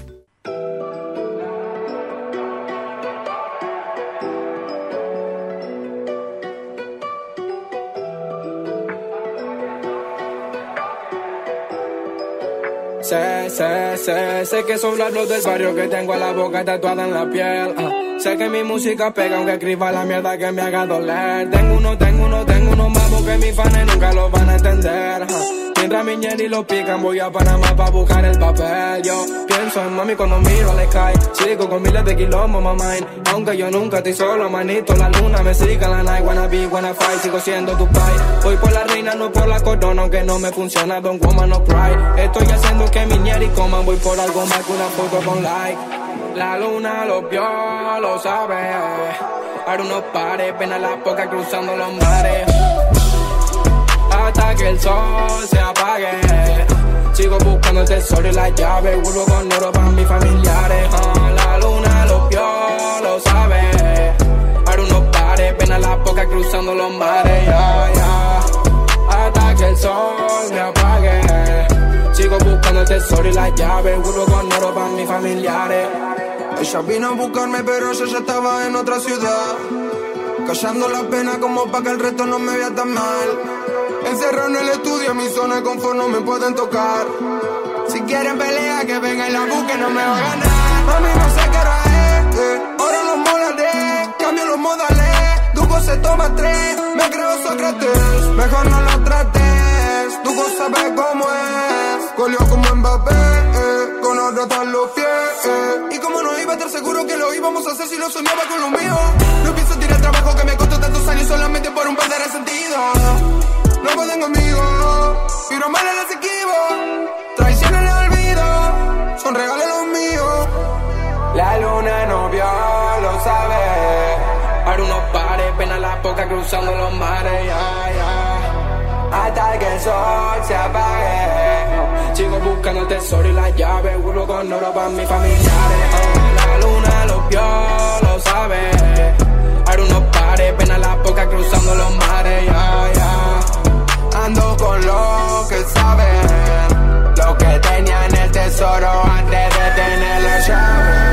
Sé, sé, sé, sé que son las del barrio que tengo a la boca tatuada en la piel. ah. Sé que mi música pega aunque escriba la mierda que me haga doler. Tengo uno, tengo uno, tengo uno más porque mis fans nunca lo van a entender. Mientras mi y lo pican, voy a Panamá pa' buscar el papel. Yo pienso en mami cuando miro al sky. Sigo con miles de kilómetros, mamá. Aunque yo nunca estoy solo, manito. La luna me sigue la night. Wanna be, wanna fight. Sigo siendo tu pai. Voy por la reina, no por la corona. Aunque no me funciona, don't woman no cry. Estoy haciendo que mi ñeri coman. Voy por algo más que una foto con like. La luna lo vio, lo sabe. Ahora unos pares, ven a la poca cruzando los mares. Hasta que el sol se apague. Sigo buscando el tesoro y la llave. Vuelvo con oro para mis familiares. Ah, la luna lo vio, lo sabe. Ahora unos pares, ven a la poca cruzando los mares. Hasta que el sol me apague. Sigo buscando el tesoro y las llaves. Vuelvo con oro para mis familiares. Ella vino a buscarme, pero yo ya estaba en otra ciudad. Callando la pena como para que el resto no me vea tan mal. Encerrado en el estudio, mi zona de confort no me pueden tocar. Si quieren pelea, que venga y la busquen, no me va a ganar. Mami, no sé qué hora es. eh. Ahora los molaré, cambio los modales. Duco se toma tres, me creo Sócrates. Mejor no lo trates, Duco sabe cómo es. Goleó como Mbappé, eh. con otro están los pies. eh. Y como no iba a estar seguro que lo íbamos a hacer si lo soñaba con lo mío. No pienso tirar trabajo que me costó tantos años solamente por un par de resentidos. No pueden conmigo, pero mal las esquivo. Traiciones le olvido, son regalos los míos. La luna no vio, lo sabe. Ahora unos pares, pena la poca cruzando los mares. Hasta que el sol se apague. Sigo buscando el tesoro y las llaves. Vuelvo con oro para mis familiares. La luna lo vio, lo sabe. Ahora unos pares, pena la poca cruzando los mares, ya, ya. Ando con los que saben lo que tenían el tesoro antes de tener la llave.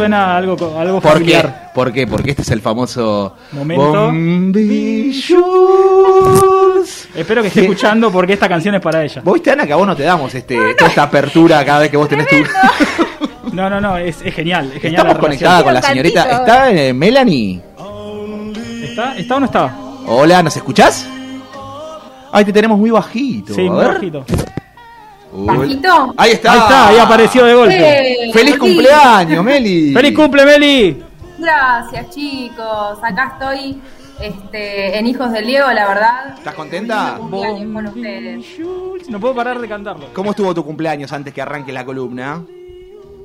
Suena algo, algo ¿Por qué? familiar. ¿Por qué? Porque este es el famoso Momento. Bombillos. Espero que esté escuchando porque esta canción es para ella. Vos viste, Ana, que a vos no te damos este, toda esta apertura cada vez que vos tenés tu. No, no, no, es, es genial. Es genial Estamos la conectada relación. con la señorita. ¿Está eh, Melanie? ¿Está, ¿Está o no está? Hola, ¿nos escuchás? Ay, te tenemos muy bajito. Sí, a muy ver. bajito. ¿Bajito? Ahí está. Ahí está, ahí apareció de golpe. ¡Feliz Meli. cumpleaños, Meli! ¡Feliz cumple, Meli! Gracias, chicos. Acá estoy este, en Hijos del Diego, la verdad. ¿Estás contenta? Cumpleaños con ustedes. No puedo parar de cantarlo. ¿Cómo estuvo tu cumpleaños antes que arranque la columna?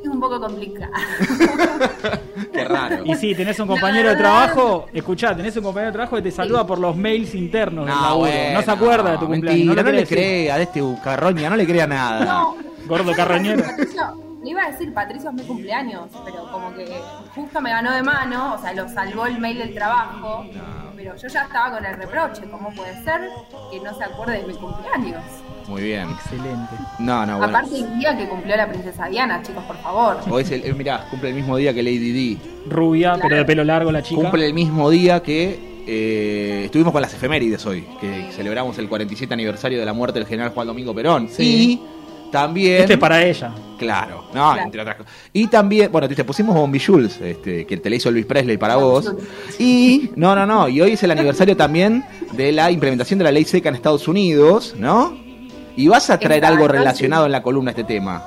Es un poco complicado. Qué raro. Y sí, tenés un compañero de trabajo, escuchá, tenés un compañero de trabajo que te saluda por los mails internos del laburo. no se acuerda de tu cumpleaños. Mentira, no, quiere le crea a este carroña, no le crea nada. No. Gordo carroñero. Patricio, le iba a decir, Patricio es mi cumpleaños, pero como que justo me ganó de mano, o sea, lo salvó el mail del trabajo, pero yo ya estaba con el reproche, ¿cómo puede ser que no se acuerde de mi cumpleaños? Muy bien. Excelente. No, no, bueno. Aparte el día que cumplió la princesa Diana, chicos, por favor. Hoy es el, eh, mirá, cumple el mismo día que Lady Di. Rubia, pero de pelo largo la chica. Cumple el mismo día que eh, estuvimos con las efemérides hoy, que celebramos el 47 aniversario de la muerte del general Juan Domingo Perón. Sí. Y también... Este es para ella. Claro, no, Claro. entre otras cosas. Y también, bueno, te pusimos Bombi Jules, este, que te le hizo Luis Presley para vos. Y, no, no, no, y hoy es el aniversario también de la implementación de la ley seca en Estados Unidos, ¿no? Y vas a traer Exacto, algo sí. relacionado en la columna a este tema.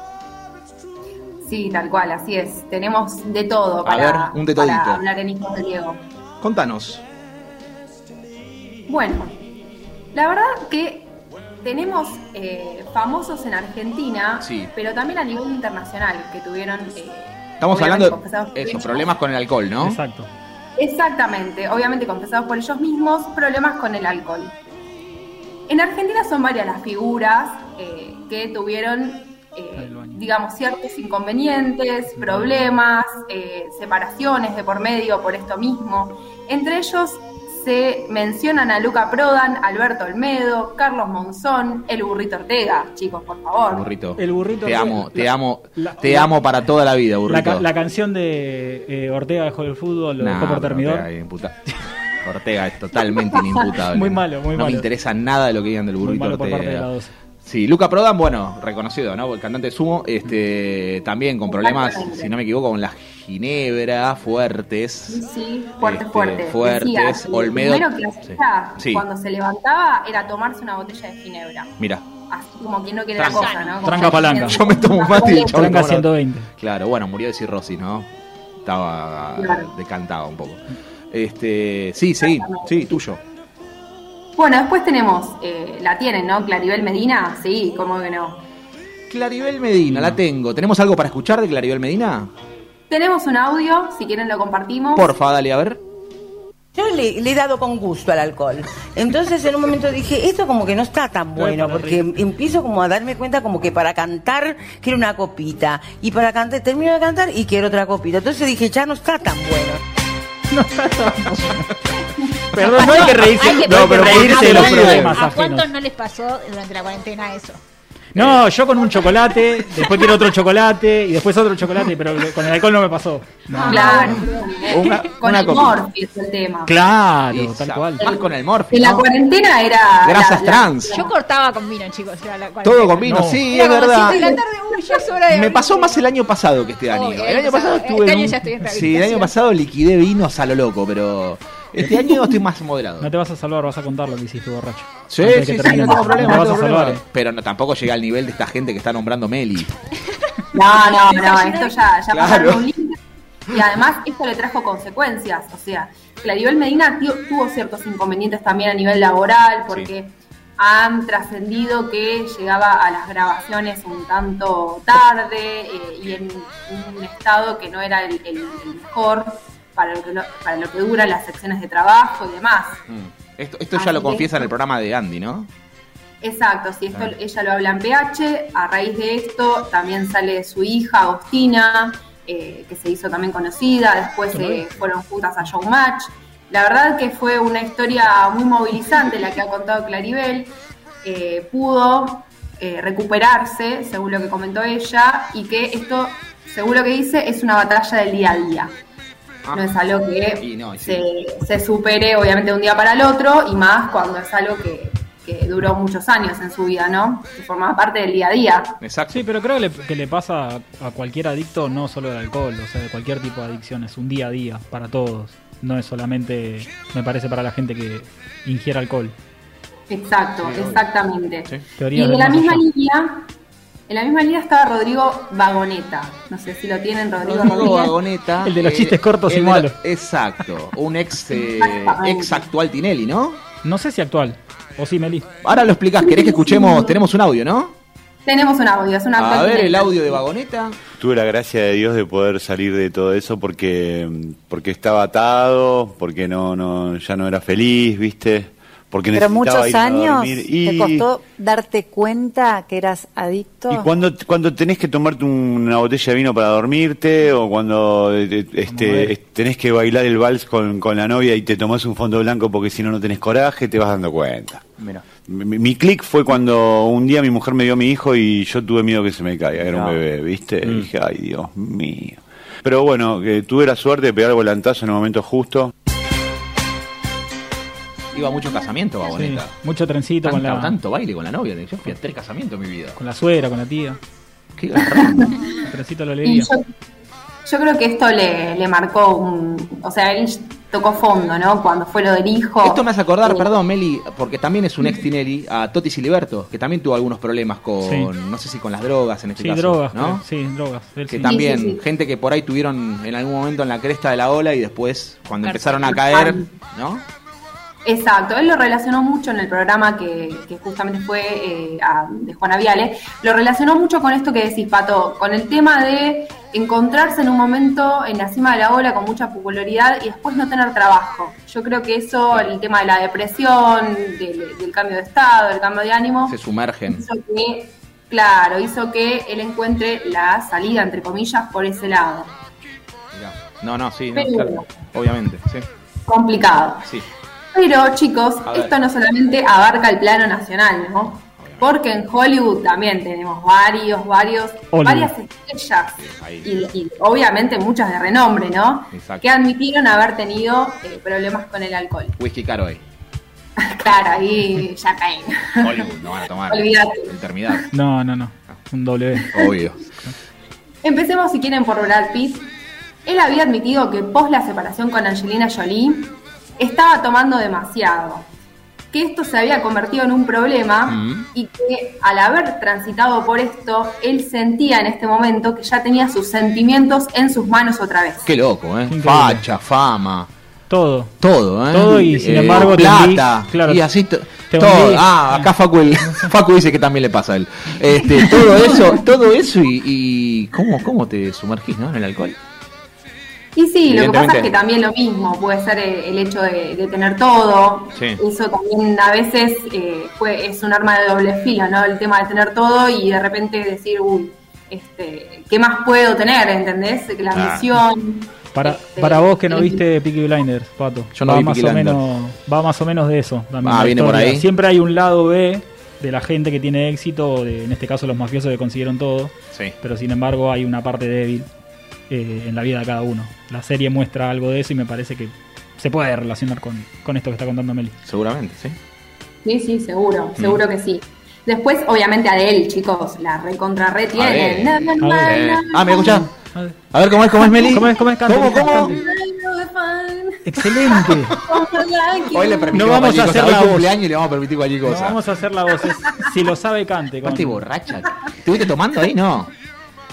Sí, tal cual, así es. Tenemos de todo A para, ver, un de todito. para hablar en Hijos de Diego. Contanos. Bueno, la verdad que tenemos eh, famosos en Argentina, Sí. pero también a nivel internacional, que tuvieron... eh, Estamos hablando de eso, ellos. problemas con el alcohol, ¿no? Exacto. Exactamente, obviamente confesados por ellos mismos, problemas con el alcohol. En Argentina son varias las figuras eh, que tuvieron, eh, digamos, ciertos inconvenientes, problemas, eh, separaciones de por medio por esto mismo. Entre ellos se mencionan a Luca Prodan, Alberto Olmedo, Carlos Monzón, el burrito Ortega, chicos, por favor. Burrito. El burrito. Te amo, te la- amo, la- te la- amo para toda la vida, La, burrito. la canción de eh, Ortega dejó el fútbol, lo dejó Nah, por pero termidor. Ortega es totalmente inimputable. Muy malo, muy no malo. me interesa nada de lo que digan del Muy burrito malo por parte de la 12. Sí, Luca Prodan, bueno, reconocido, ¿no? El cantante de Sumo, este, también con problemas, si no me equivoco, con la ginebra, fuertes. Sí, fuerte, Este, fuerte. fuertes, Decía que lo Olmedo- primero que hacía Sí. cuando se levantaba era tomarse una botella de ginebra. Mira, Así como quien no quiere Tranca. la cosa, ¿no? Como Tranca palanca. yo me tomo un mate y Tranca toma una- 120. Claro, bueno, murió de cirrosis, ¿no? Estaba Claro. decantado un poco. Este, sí, sí, sí, tuyo. Bueno, después tenemos, eh, la tienen, ¿no? Claribel Medina, sí, ¿cómo que no? Claribel Medina, la tengo. ¿Tenemos algo para escuchar de Claribel Medina? Tenemos un audio, si quieren lo compartimos. Porfa, dale, a ver. Yo le, le he dado con gusto al alcohol. Entonces en un momento dije, esto como que no está tan bueno, porque empiezo como a darme cuenta como que para cantar quiero una copita. Y para cantar, termino de cantar y quiero otra copita. Entonces dije, ya no está tan bueno. No Perdón, no hay que reírse, Hay que- no, pero reírse de los ¿A problemas ¿A ajenos. cuántos no les pasó durante la cuarentena eso? No, yo con un chocolate, después quiero otro chocolate y después otro chocolate, pero con el alcohol no me pasó. No. Claro. Una- con una el. Morphy es el tema. Claro, tal cual. Más con el morfi, En la cuarentena era... Grasas la- la- trans. Yo cortaba con vino, chicos. era la Todo con vino, No. sí, Era es verdad. siete de la tarde, uy, ya es hora de Me pasó más el año pasado que este año. Obvio, el año pasado este estuve. en año ya estoy en Sí, el año pasado liquidé vinos a lo loco, pero este año estoy más moderado. No te vas a salvar, vas a contar lo que hiciste borracho. Sí, Antes sí, no tengo problema, Te no vas a salvar. problema. Pero no, tampoco llegué al nivel de esta gente que está nombrando Meli. No, no, no, esto ya, ya Claro. pasaron un límite. Y además esto le trajo consecuencias. O sea, Claribel Medina tuvo ciertos inconvenientes también a nivel laboral porque han trascendido que llegaba a las grabaciones un tanto tarde eh, y en un estado que no era el, el- el mejor para lo, que lo- para lo que duran las secciones de trabajo y demás. Mm. Esto, esto ya lo confiesa en el programa de Andy, ¿no? Exacto, sí, esto Ah. ella lo habla en PH. A raíz de esto también sale su hija Agostina, eh, que se hizo también conocida. Después eh, fueron juntas a Showmatch. La verdad que fue una historia muy movilizante la que ha contado Claribel. Eh, pudo eh, recuperarse, según lo que comentó ella, y que esto, según lo que dice, es una batalla del día a día. No es algo que Y no, y sí. se, se supere obviamente de un día para el otro y más cuando es algo que, que duró muchos años en su vida, ¿no? Que formaba parte del día a día. Exacto. Sí, pero creo que le, que le pasa a, cualquier adicto, no solo del alcohol, o sea, de cualquier tipo de adicción. Es un día a día para todos. No es solamente, me parece, para la gente que ingiere alcohol. Exacto, Sí, exactamente. Sí. Y en la misma allá. línea, en la misma línea estaba Rodrigo Vagoneta. No sé si lo tienen, Rodrigo, Rodrigo Rodríguez. Vagoneta. El de los eh, chistes cortos y malos. lo- Exacto. Un ex, eh, ex actual Tinelli, ¿no? No sé si actual. O sí, Meli. Ahora lo explicás. ¿Querés que escuchemos? Tenemos un audio, ¿no? Tenemos un audio, es una A ver el audio de Vagoneta. Tuve la gracia de Dios de poder salir de todo eso porque, porque estaba atado, porque no, no, ya no era feliz, ¿viste? Porque Pero muchos irme a años dormir. Y, te costó darte cuenta que eras adicto. y cuando, cuando tenés que tomarte una botella de vino para dormirte, o cuando eh, este, es- tenés que bailar el vals con, con la novia y te tomás un fondo blanco porque si no, no tenés coraje, te vas dando cuenta. Mira. Mi, mi clic fue cuando un día mi mujer me dio a mi hijo y yo tuve miedo que se me caiga, era un bebé, ¿viste? Mm. Y dije, ay, Dios mío. Pero bueno, que tuve la suerte de pegar el volantazo en el momento justo. Iba mucho casamiento, Vagoneta. Sí, mucho trencito con la, tanto baile con la novia. Yo fui a tres casamientos en mi vida. con la suegra, con la tía. Qué. El trencito Y alegría. yo, yo creo que esto le, le marcó un. O sea, él tocó fondo, ¿no? Cuando fue lo del hijo. Esto me hace acordar, perdón, Meli, porque también es un ex Tinelli, a Toti Siliberto, que también tuvo algunos problemas con, Sí. no sé si con las drogas en este Sí, caso. drogas, ¿no? Sí, drogas. Él Que sí. también, Sí, sí, sí. gente que por ahí tuvieron en algún momento en la cresta de la ola y después, cuando Perfecto. empezaron a caer, ¿no? Exacto, él lo relacionó mucho en el programa que, que justamente fue eh, a- de Juana Viale, lo relacionó mucho con esto que decís, Pato, con el tema de encontrarse en un momento en la cima de la ola con mucha popularidad y después no tener trabajo. Yo creo que eso, el tema de la depresión, del, del cambio de estado, del cambio de ánimo, Se sumergen. hizo que, claro, hizo que él encuentre la salida, entre comillas, por ese lado. No, no, sí, no, Pero- claro, obviamente, sí. Complicado. sí. Pero chicos, esto no solamente abarca el plano nacional, ¿no? Porque en Hollywood también tenemos varios, varios, Hollywood. varias estrellas y, y obviamente muchas de renombre, ¿no? Exacto. Que admitieron haber tenido eh, problemas con el alcohol. Whisky caro ahí. claro, ahí ya caen. Hollywood, no van a tomar. Olvídate. Eternidad. No, no, no. Un doble. Obvio. Empecemos si quieren por Brad Pitt. Él había admitido que pos la separación con Angelina Jolie estaba tomando demasiado, que esto se había convertido en un problema Mm. y que al haber transitado por esto, él sentía en este momento que ya tenía sus sentimientos en sus manos otra vez. Qué loco, ¿eh? Increíble. Facha, fama. Todo. Todo, ¿eh? Todo y sin Eh, embargo te plata. hundí- claro, y así todo. hundí. Ah, acá Facu, el- Facu dice que también le pasa a él. Este, todo eso, todo eso y, y ¿cómo, cómo te sumergís, ¿no? En el alcohol. Y sí, lo que pasa es que también lo mismo, puede ser el hecho de, de tener todo. Sí. Eso también a veces eh, fue- es un arma de doble filo, ¿no? El tema de tener todo y de repente decir, uy, este, ¿qué más puedo tener? ¿Entendés? La Claro. misión. Para, Este, para vos que no viste Peaky Blinders, Pato. Yo no va vi más Peaky o Blinders. menos Va más o menos de eso. también Ah, viene por historia. ahí. Siempre hay un lado B de la gente que tiene éxito, de, en este caso los mafiosos que consiguieron todo. Sí. Pero sin embargo hay una parte débil eh, en la vida de cada uno. La serie muestra algo de eso y me parece que se puede relacionar con, con esto que está contando Meli. Seguramente, sí. Sí, sí, seguro, Mm. seguro que sí. Después, obviamente, Adele, chicos, la recontra re tiene. Na, na, na, Eh, Ah, ¿me escuchás? A ver, ¿cómo es, cómo es Meli? ¿Cómo es, cómo es? Canta, ¿Cómo, cómo? Excelente. Hoy le permitimos No vamos cualquier a hacer la voz. cumpleaños y le vamos a permitir cualquier No cosa. vamos a hacer la voz. es- si lo sabe, cante. ¿Cuánta borracha? ¿Estuviste tomando ahí? No.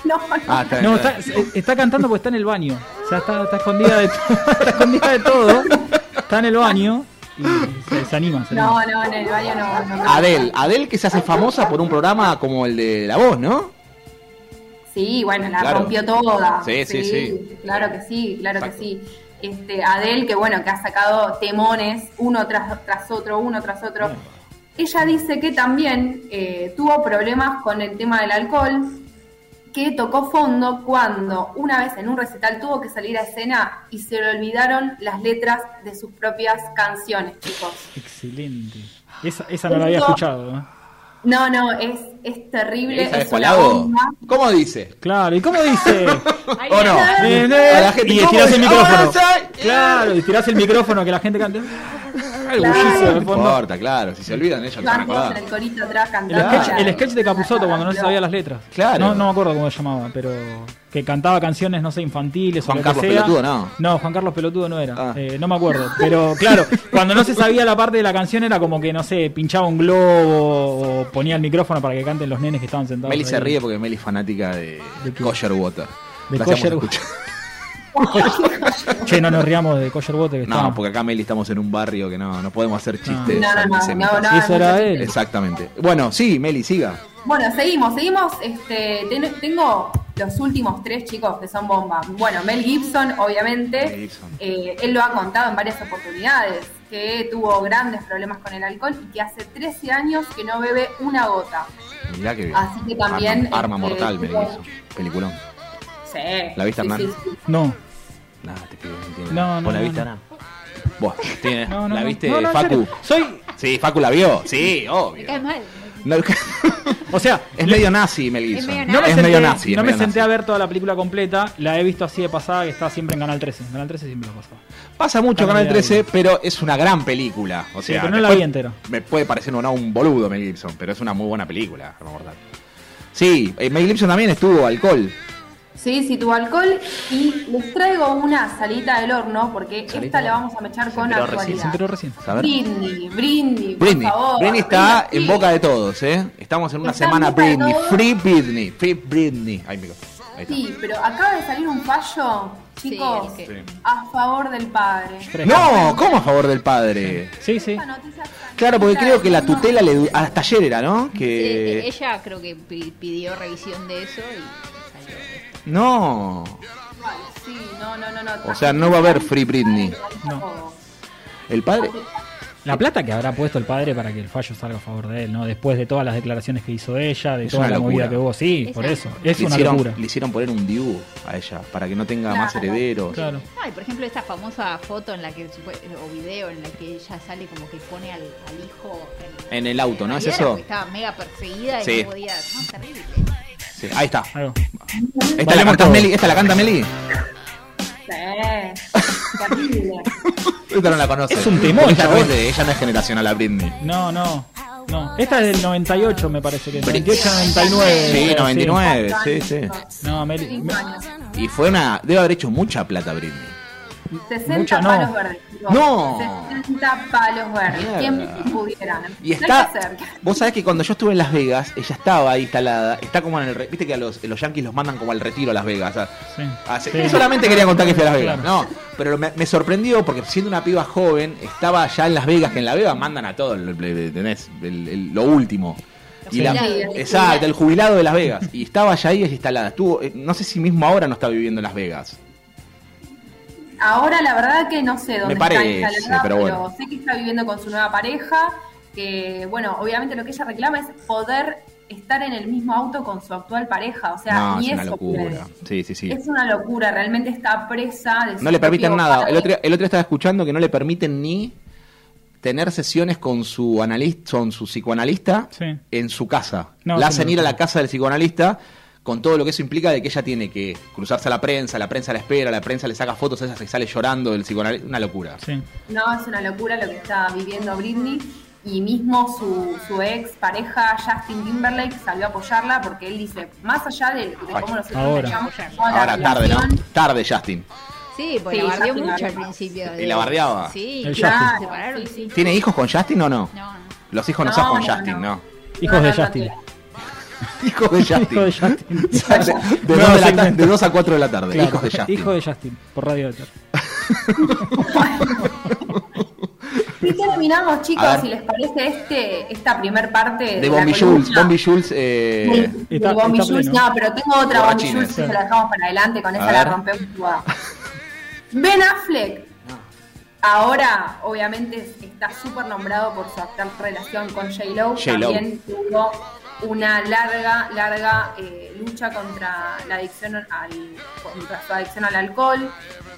No, Ah, está No, está está, bien. está cantando porque está en el baño. O sea, está, está escondida de todo. Está escondida de todo. Está en el baño y se, se anima. se No, anima. no, en el baño no. no Adel, Adel que se hace famosa por un programa como el de La Voz, ¿no? Sí, bueno, la Claro. rompió toda. Sí, sí, sí. Claro que sí, claro que sí. Este, Adele, que bueno, que ha sacado temones uno tras, tras otro, uno tras otro. Ella dice que también eh, tuvo problemas con el tema del alcohol, que tocó fondo cuando una vez en un recital tuvo que salir a escena y se le olvidaron las letras de sus propias canciones, chicos. Excelente. Esa, esa no la había escuchado. ¿eh? No, no, es, es terrible. ¿Sabes Es una bomba. ¿Cómo dice? Claro, ¿y cómo dice? ¿O no? Eh, eh, A la gente, y ¿cómo estirás el micrófono. Claro, y tirás el micrófono que la gente cante. El bullicio de fondo. importa, claro. Si se olvidan ellos, se van a Van todos en acordar. el corito atrás El cantando. sketch, el sketch de Capuzoto cuando no se sabía las letras. Claro. No, no me acuerdo cómo se llamaba, pero que cantaba canciones, no sé, infantiles Juan o lo Carlos que sea. Pelotudo, ¿no? No, Juan Carlos Pelotudo no era. Ah. Eh, no me acuerdo. Pero claro, cuando no se sabía la parte de la canción era como que, no sé, pinchaba un globo o ponía el micrófono para que canten los nenes que estaban sentados. Meli ahí. se ríe porque Meli es fanática de, Kosher Water. De Kosher escuchar. Che, no nos riamos de Kosher Water que No, porque acá Meli estamos en un barrio que no, no podemos hacer chistes No, no, no, antisemitas. no, no, Eso era no, él. Exactamente. Bueno, sí, Meli, siga. Bueno, seguimos, seguimos. Este, ten- tengo los últimos tres chicos que son bomba. Bueno, Mel Gibson, obviamente. Mel Gibson. eh, él lo ha contado en varias oportunidades, que tuvo grandes problemas con el alcohol y que hace 13 años que no bebe una gota. Mirá que bien. Así que también, Arma, arma este, mortal, Meli tuvo- Gibson. Peliculón. Sí. ¿La viste, sí, Hernán? sí, sí. No. Nada, te pido, no entiendo. No, no, ¿Vos la no, viste, no. Vos, No, no, ¿la viste, No, no, en Facu? Soy. Sí, Facu la vio. Sí, obvio. cae mal. No, O sea, es medio nazi, Mel Gibson. medio No me, es senté, medio nazi. es no me senté nazi. a ver toda la película completa, la he visto así de pasada que está siempre en Canal 13. En Canal 13 siempre lo pasaba. Pasa mucho Canal Canal 13, pero es una gran película. O Sí, sea, pero no la vi entera. Me puede parecer o no un boludo Mel Gibson, pero es una muy buena película. Sí, eh, Mel Gibson también estuvo alcohol. Sí, sí, tuvo alcohol. Y les traigo una salita del horno porque Salita esta la vamos a mechar con enteró recién, actualidad. Se enteró recién. A ver. Britney, Britney, por favor. Britney está en boca de todos, ¿eh? Estamos en una Está en semana de Britney. Free Britney. Free Britney. Ahí, mira. Sí, pero acaba de salir un fallo, chicos, Sí, a favor del padre. No, ¿cómo a favor del padre? Sí, sí. Claro, porque creo que la tutela le du- hasta ayer era, ¿no? Que ella creo que pi- pidió revisión de eso y. no. Sí, no, no, no, no. O sea, no va a haber Free Britney. No. El padre La plata que habrá puesto el padre para que el fallo salga a favor de él, ¿no? Después de todas las declaraciones que hizo ella, de Es toda la movida que hubo. Sí, Es por eso. Es le una hicieron, locura. le hicieron poner un Dibu a ella para que no tenga más Claro. herederos. Claro. Ay, por ejemplo, esta famosa foto en la que o video en la que ella sale como que pone al, al hijo en, En el auto, ¿no? ¿Es eso? Estaba mega perseguida y Sí. no podía. No, terrible. Sí, ahí está. Ahí. ¿Esta la, Valemos canta. Meli? ¿Esta la canta Meli? Sí. Esta no la conoce. Es un Porque ella no, es de- ella no es generacional a Britney. No, no. No. Esta es del 98, me parece que. Britney. 98, 99. Sí, pero 99, sí, sí. No, Meli. Y fue una. Debe haber hecho mucha plata Britney. 60 Mucho no. palos verdes. No. 60 palos verdes. ¿Quién pudiera? Y está. Vos sabés que cuando yo estuve en Las Vegas, ella estaba ahí instalada. Está como en el. Viste que a los, los yankees los mandan como al retiro a Las Vegas. Sí. Sí. Solamente quería contar que fui a Las Vegas. Claro. No, pero me, me sorprendió porque siendo una piba joven, estaba ya en Las Vegas, que en Las Vegas mandan a todo, el, el- ¿entendés? El- el- lo último. Y la- exacto, el jubilado de Las Vegas. Y estaba ya ahí instalada. Estuvo, eh, no sé si mismo ahora no está viviendo en Las Vegas. Ahora la verdad que no sé dónde parece, está instalada, pero pero, bueno. sé que está viviendo con su nueva pareja, que bueno, obviamente lo que ella reclama es poder estar en el mismo auto con su actual pareja, o sea, no, ni es una eso locura. Sí, sí, sí. Es una locura, realmente está presa de su No le permiten nada. padre. El otro, el otro estaba escuchando que no le permiten ni tener sesiones con su analista, con su psicoanalista Sí. en su casa. No, la hacen ir a la casa del psicoanalista con todo lo que eso implica de que ella tiene que cruzarse a la prensa, la prensa la espera, la prensa le saca fotos, ella se sale llorando del psicoanalista. Una locura. Sí. No, es una locura lo que está viviendo Britney. Y mismo su, su ex pareja Justin Timberlake salió a apoyarla porque él dice, más allá de, de cómo nosotros Ahora. Ahora tarde, ¿no? Tarde, Justin. Sí, porque Sí, la bardeó mucho sí, al la- principio. ¿Y la bardeaba? Sí, El claro, Justin. se separaron, sí. ¿Tiene hijos con Justin o no? Los hijos no, No, son con no, Justin, no. Hijos de no, no Justin. Hijos de Justin. Hijo de Justin. de, dos de, de 2 a 4 de la tarde. Claro, Hijos de Justin. Hijo de Justin, por Radio Éter. Y terminamos, chicos, si les parece este, esta primer parte de, Bombi. Jules. Bombi Jules. Eh, De Bombi Jules, no, pero tengo otra Bombi. Jules que se la dejamos para adelante, con A esa la rompemos toda. Ben Affleck, ahora obviamente está súper nombrado por su actual relación con J-Lo, J.Lo. también tuvo una larga, larga eh, lucha contra la adicción al, contra su adicción al alcohol.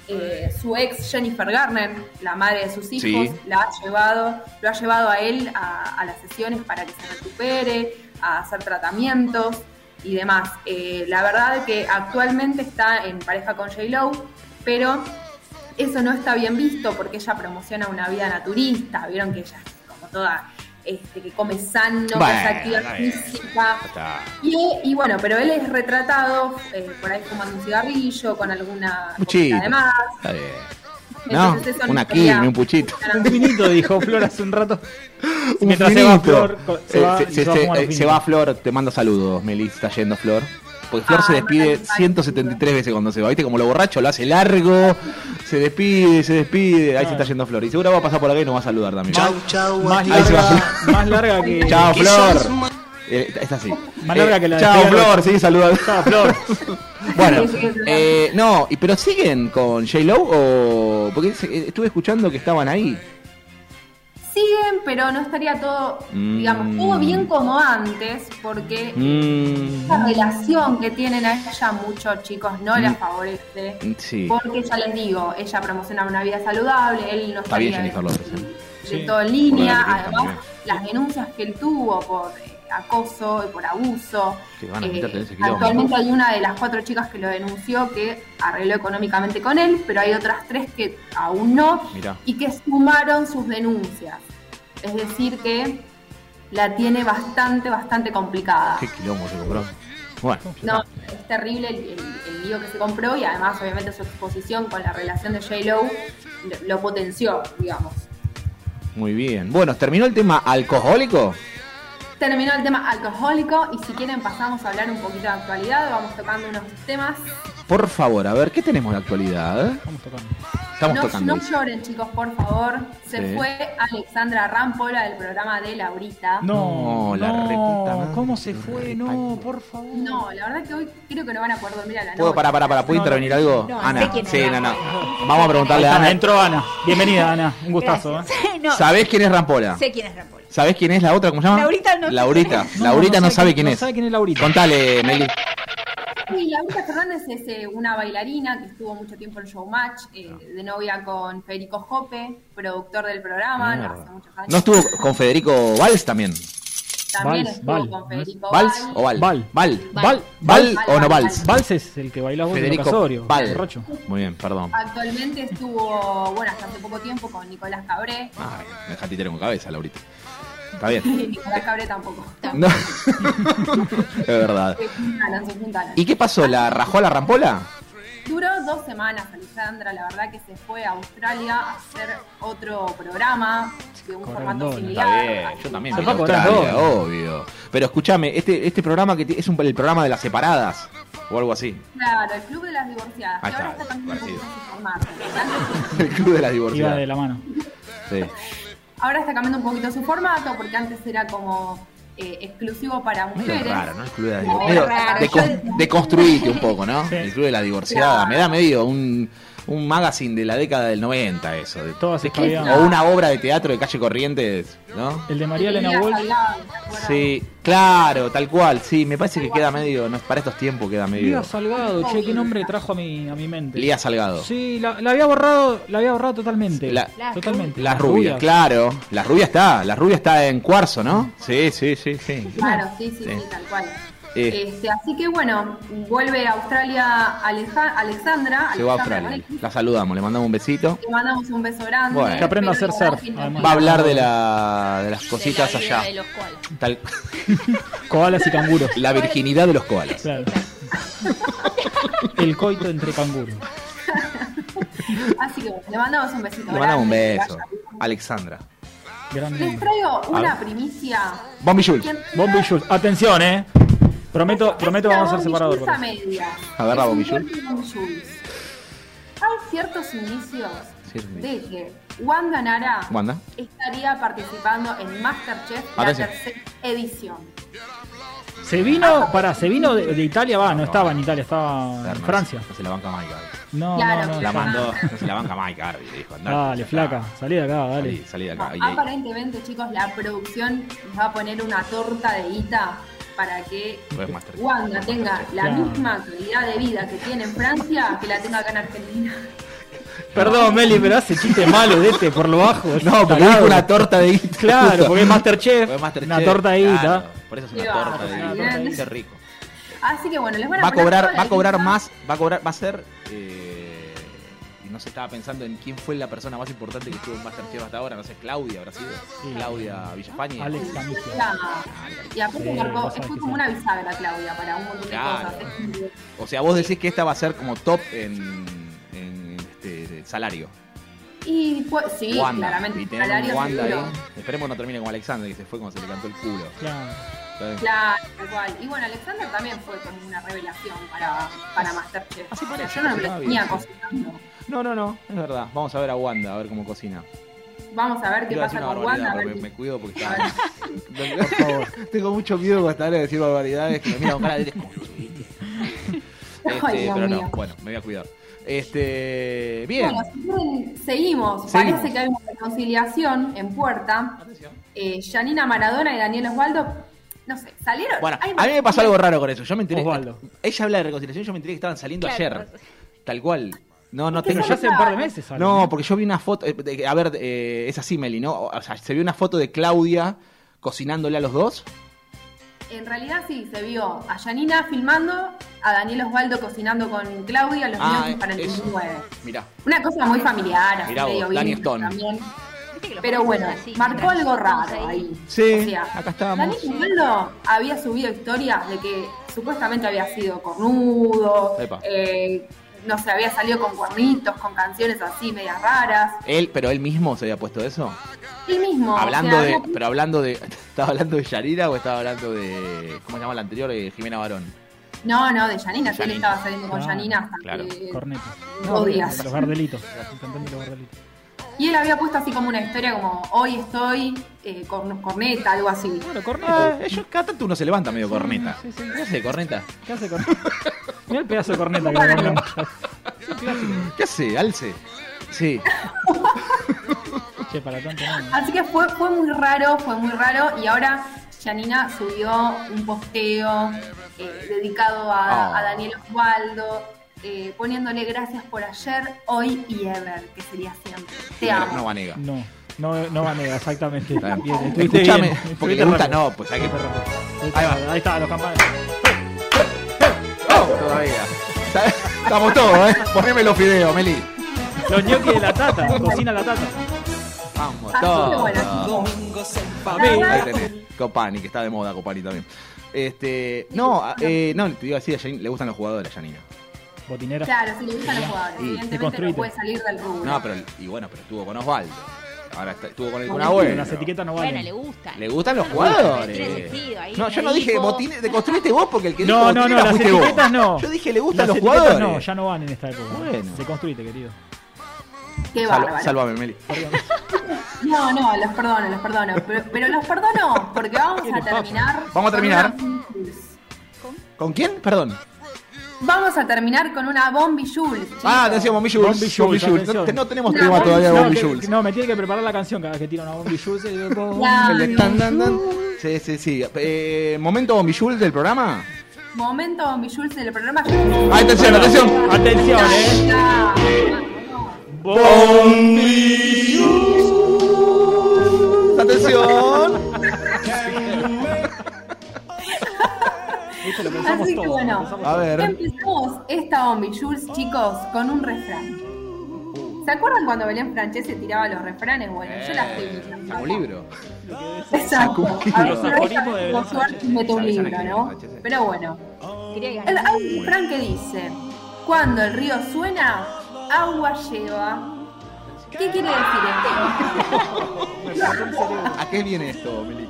Eh, su ex Jennifer Garner, la madre de sus hijos, Sí. la ha llevado, lo ha llevado a él a, a las sesiones para que se recupere, a hacer tratamientos y demás. Eh, la verdad que actualmente está en pareja con J-Lo, pero eso no está bien visto porque ella promociona una vida naturista, vieron que ella es como toda, este, que come sano, que Bueno, hace actividad está bien. física. Y, y bueno, pero él es retratado eh, por ahí fumando un cigarrillo, con alguna Puchito. cosita de más. Está bien. No, Entonces eso no una quilme, un puchito. Un finito, dijo Flor hace un rato. Un Mientras se va. Flor, se Eh, va, se, y se- se va a eh, se finito. va Flor, te mando saludos, Meli, está yendo Flor. Porque Flor Ah, se despide bueno, 173 veces cuando se va. ¿Viste? Como lo borracho, lo hace largo, se despide, se despide. Ahí se está yendo Flor. Y seguro va a pasar por acá y nos va a saludar también. Más Ahí se va. larga, más larga que. Chao, Flor. Eh, es así. Más larga que la Chao, Flor, sigue saludando. Chao, Flor. Bueno, eh, no, pero siguen con J-Lo o. Porque eh, estuve escuchando que estaban ahí. Siguen, pero no estaría todo, Mm. digamos, todo bien como antes, porque Mm, la relación que tienen a ella muchos chicos no la Mm. favorece. sí. Porque ya les digo, ella promociona una vida saludable, él no Está bien de, López. ¿eh? de Sí. todo en línea. La Además, las denuncias que él tuvo por eh, acoso y por abuso. Eh, actualmente hay una de las cuatro chicas que lo denunció que arregló económicamente con él, pero hay otras tres que aún no Mirá. y que sumaron sus denuncias. Es decir, que la tiene bastante, bastante complicada. Qué quilombo se compró. Bueno, No, es terrible el, el- el lío que se compró y además obviamente su exposición con la relación de J-Lo lo, lo potenció, digamos. muy bien. Bueno, ¿terminó el tema alcohólico? Terminó el tema alcohólico y si quieren pasamos a hablar un poquito de actualidad, vamos tocando unos temas. Por favor, a ver, ¿qué tenemos de actualidad? Estamos tocando. Estamos no, tocando. no lloren chicos, por favor. Se Sí. fue Alexandra Rampola del programa de Laurita. No, No, la no, reputa. ¿Cómo se fue? No, por favor. No, la verdad que hoy creo que no van a poder dormir a la ¿Puedo, noche. para, para, para, ¿puedo No, intervenir algo? no, Ana, sé sí, no, no. Vamos a preguntarle a Ana, Ana. entró Ana. Bienvenida, Ana. Un gustazo. ¿eh? No, ¿Sabés quién es Rampola? sé quién es Rampola. ¿Sabés quién es la otra? ¿Cómo se llama? Laurita no Laurita. Laurita no, sabe quién no es. sabe quién es Laurita. Contale, Meli. Sí, Laurita Fernández es eh, una bailarina que estuvo mucho tiempo en Showmatch, eh, de novia con Federico Jope, productor del programa, Mierda. hace muchos años. ¿No estuvo con Federico Valls también? También Valls, estuvo Val, con ¿no Federico ¿Valls Val. o Val? Val. Val. Val. ¿Val Val, o no Val, Valls? Vals es el que baila vos en Federico Casorio. Val. Rocho. Muy bien, perdón. Actualmente estuvo, bueno, hasta hace poco tiempo con Nicolás Cabré. Ay, me dejaste con cabeza, Laurita. Está bien. Y Nicolás Cabré tampoco. No. es verdad. Se juntaron, se juntaron. ¿Y qué pasó? ¿La rajó a la rampola? Duró dos semanas, Alejandra, la verdad que se fue a Australia a hacer otro programa de un formato Está similar. bien, yo también. A Australia, obvio. Pero escúchame, este, este programa que es un, el programa de las separadas o algo así. Claro, el Club de las Divorciadas. Ahí que ahora está, está su formato. Antes- El club de las Iba divorciadas. de la mano. Sí. Ahora está cambiando un poquito su formato porque antes era como eh, exclusivo para Medio mujeres. raro, ¿no? El club de Medio raro. Medio decon- deconstruite un poco, ¿no? El club de la divorciada. Me da medio un, un magazine de la década del 90 eso. De, Todas o una obra de teatro de calle Corrientes, ¿no? El de María Elena Walsh. Sí, claro, tal cual. Sí, me parece que queda medio. No, para estos tiempos queda medio. Lía Salgado, che, qué nombre trajo a mi, a mi mente. Lía Salgado. Sí, la, la había borrado, la había borrado totalmente. La- totalmente. Las rubias, claro. La rubia está. La rubia está en cuarzo, ¿no? Sí, sí, sí, sí. Claro, sí, sí, Sí. sí, tal cual. Eh. Este, así que bueno, vuelve a Australia Aleja- Alexandra. Se va a Australia. La saludamos, le mandamos un besito. Le mandamos un beso grande. Bueno. Que aprenda a hacer surf. Va a hablar de, la, de las cositas De la vida allá. de los koalas. Tal- Koalas y canguros. la virginidad de los koalas. Claro. El coito entre canguros. Así que bueno, le mandamos un besito. Le mandamos un grande, beso. Alexandra. Gran Les traigo una primicia. Bombi Jules. ¿Quién- Bombi Jules. Atención, eh. Prometo, prometo vamos a ser separados. Agarra Jules. Hay ciertos indicios de que Wanda Nara Wanda. estaría participando en Masterchef la Atención. tercera edición. Se vino, para, se vino de, de Italia, va, no estaba en Italia, estaba en Francia. No se la banca Mike. No, Claro. no, no. La mandó. No se la banca Mike Harvey. Dijo, andate. Dale, flaca, salí de acá, dale. Salí, salí de acá. Y- Aparentemente, chicos, la producción les va a poner una torta de guita para que. Wanda tenga la Claro. misma calidad de vida que tiene en Francia que la tenga acá en Argentina. Perdón, Meli, pero hace chiste malo de este por lo bajo. No, porque dijo una torta de guita. Claro, porque es Masterchef. Porque es Masterchef, Una torta de guita. claro, Por eso es una torta de guita. Qué rico. Así que bueno, les van a Va a cobrar, va a cobrar más, va a cobrar, va a ser. eh, no se estaba pensando en quién fue la persona más importante que estuvo en Masterchef hasta ahora, no sé, Claudia habrá sido. Sí. Claudia Villafañe. Alex. Y aparte Sí, marcó, que como una bisagra Claudia para un montón de Claro. cosas. Es- O sea, vos decís que esta va a ser como top en, en este, salario. Y pues sí, Wanda. claramente. Y un Wanda ahí. Esperemos que no termine como Alexander, que se fue como se le cantó el culo. Claro. ¿Sabes? Claro, igual. Y bueno, Alexander también fue como una revelación para, para Masterchef. Así parece, yo no lo tenía cocinando. No, no, no, es verdad. Vamos a ver a Wanda, a ver cómo cocina. Vamos a ver qué Iba pasa con Wanda. A ver me, qué- me cuido porque está. Por favor. Tengo mucho miedo con esta hora de decir barbaridades que me mira con cara de. Este, Ay, pero no, mío. bueno, me voy a cuidar. Este, bien. Bueno, si quieren, seguimos. Seguimos. Parece que hay una reconciliación en puerta. Eh, Janina Maradona y Daniel Osvaldo, no sé, salieron. Bueno, a mí me pasó algo raro con eso. Yo me enteré. Osvaldo. Ella habla de reconciliación, yo me enteré que estaban saliendo Claro. ayer. Tal cual. No, no Es tengo. Pero ya hace un par de meses. No, porque yo vi una foto. eh, de- a ver, eh, es así, Meli, ¿no? O sea, se vio una foto de Claudia cocinándole a los dos. En realidad sí, se vio a Janina filmando, a Daniel Osvaldo cocinando con Claudia, los Ah, niños para el eso. 29. Mirá. Una cosa muy familiar, así Mirá vos, medio Dani vintage Stone. también. Pero bueno, así, marcó algo raro ahí. Sí, O sea, acá estábamos. Daniel Osvaldo había subido historias de que supuestamente había sido cornudo, Epa. eh, no sé, había salido con cuernitos, con canciones así medias raras. Él, pero él mismo se había puesto eso. Él mismo. o hablando sea, de, había- pero hablando de, ¿estaba hablando de Yarira o estaba hablando de, ¿cómo se llama la anterior? Eh, Jimena Barón. No, no, de Janina, sí, él Janina. estaba saliendo con Ah, Janina hasta claro. que- Corneta. Dos días. Los gardelitos. De los gardelitos. Y él había puesto así como una historia como hoy estoy eh, con corneta, algo así. Bueno, Ah, corneta. ellos, cada tanto uno se levanta medio corneta. Sí, sí. ¿Qué hace, corneta? ¿Qué hace corneta? Mira el pedazo de corneta que le ponemos. ¿Qué hace, Alce? Sí. Che, para tanto no. Así que fue, fue muy raro, fue muy raro. Y ahora Janina subió un posteo eh, dedicado a, Ah. a Daniel Osvaldo, eh, poniéndole gracias por ayer, hoy y ever, que sería siempre. Te amo. No va a negar. No, no, no va a negar, exactamente. Bien. Escúchame, bien, porque le gusta, rápido. no, pues hay que. Ahí va. Ahí está, los campanas. Oh, todavía. Estamos todos, ¿eh? Poneme los fideos, Meli. Los ñoquis de la tata, cocina la tata. Vamos, Así que todos. Ahí tenés. Copani, que está de moda, Copani también. Este. No, eh, no, te iba a decir, a Janine- le gustan los jugadores a Janina. Botinera. Claro, si le gustan los jugadores. Y- Evidentemente no puede salir del rubro. No, pero y bueno, pero estuvo con Osvaldo. Ahora está- estuvo con el Kun el Agüero. Las etiquetas no Bueno, valen. le gustan. Le gustan los jugadores. tiene sentido, ahí No, yo no dije botines, de construiste vos porque el que dijo No, no, no, las fuiste vos. etiquetas no. Yo dije le gustan Las los etiquetas jugadores. No, ya no van en esta época. Bueno. Se construite, querido. Qué Salva- bárbaro. Sálvame, Meli. No, no, los perdono, los perdono. Pero, pero los perdono porque vamos a terminar. Vamos a terminar. con una- ¿Con quién? Perdón. Vamos a terminar con una Bombi Jules. Ah, atención, Bombi Jules. Bombi Jules, Bombi Jules. atención. No, te- no tenemos No, tema Bombi todavía de Bombi que- Jules. no, me tiene que preparar la canción cada vez que tira una Bombi Jules. y digo, tan, tan, tan. Sí, sí, sí. Eh, momento Bombi Jules del programa. Momento Bombi Jules del programa. Ah, atención, atención. Atención, eh. Bombi Viste, lo pensamos Así que todo, bueno, pensamos A ver. empezamos esta Bombi Jules, chicos, con un refrán. ¿Se acuerdan cuando Belén Francese tiraba los refranes? Bueno, yo las estoy Eh, mirando. saca un libro. Exacto. A ver, pero aforismos de ella, Belén por suerte, mete un libro, ¿no? Pero bueno. Hay un refrán que dice, cuando el río suena, agua lleva. ¿Qué quiere decir esto? ¿A qué viene esto, Meli?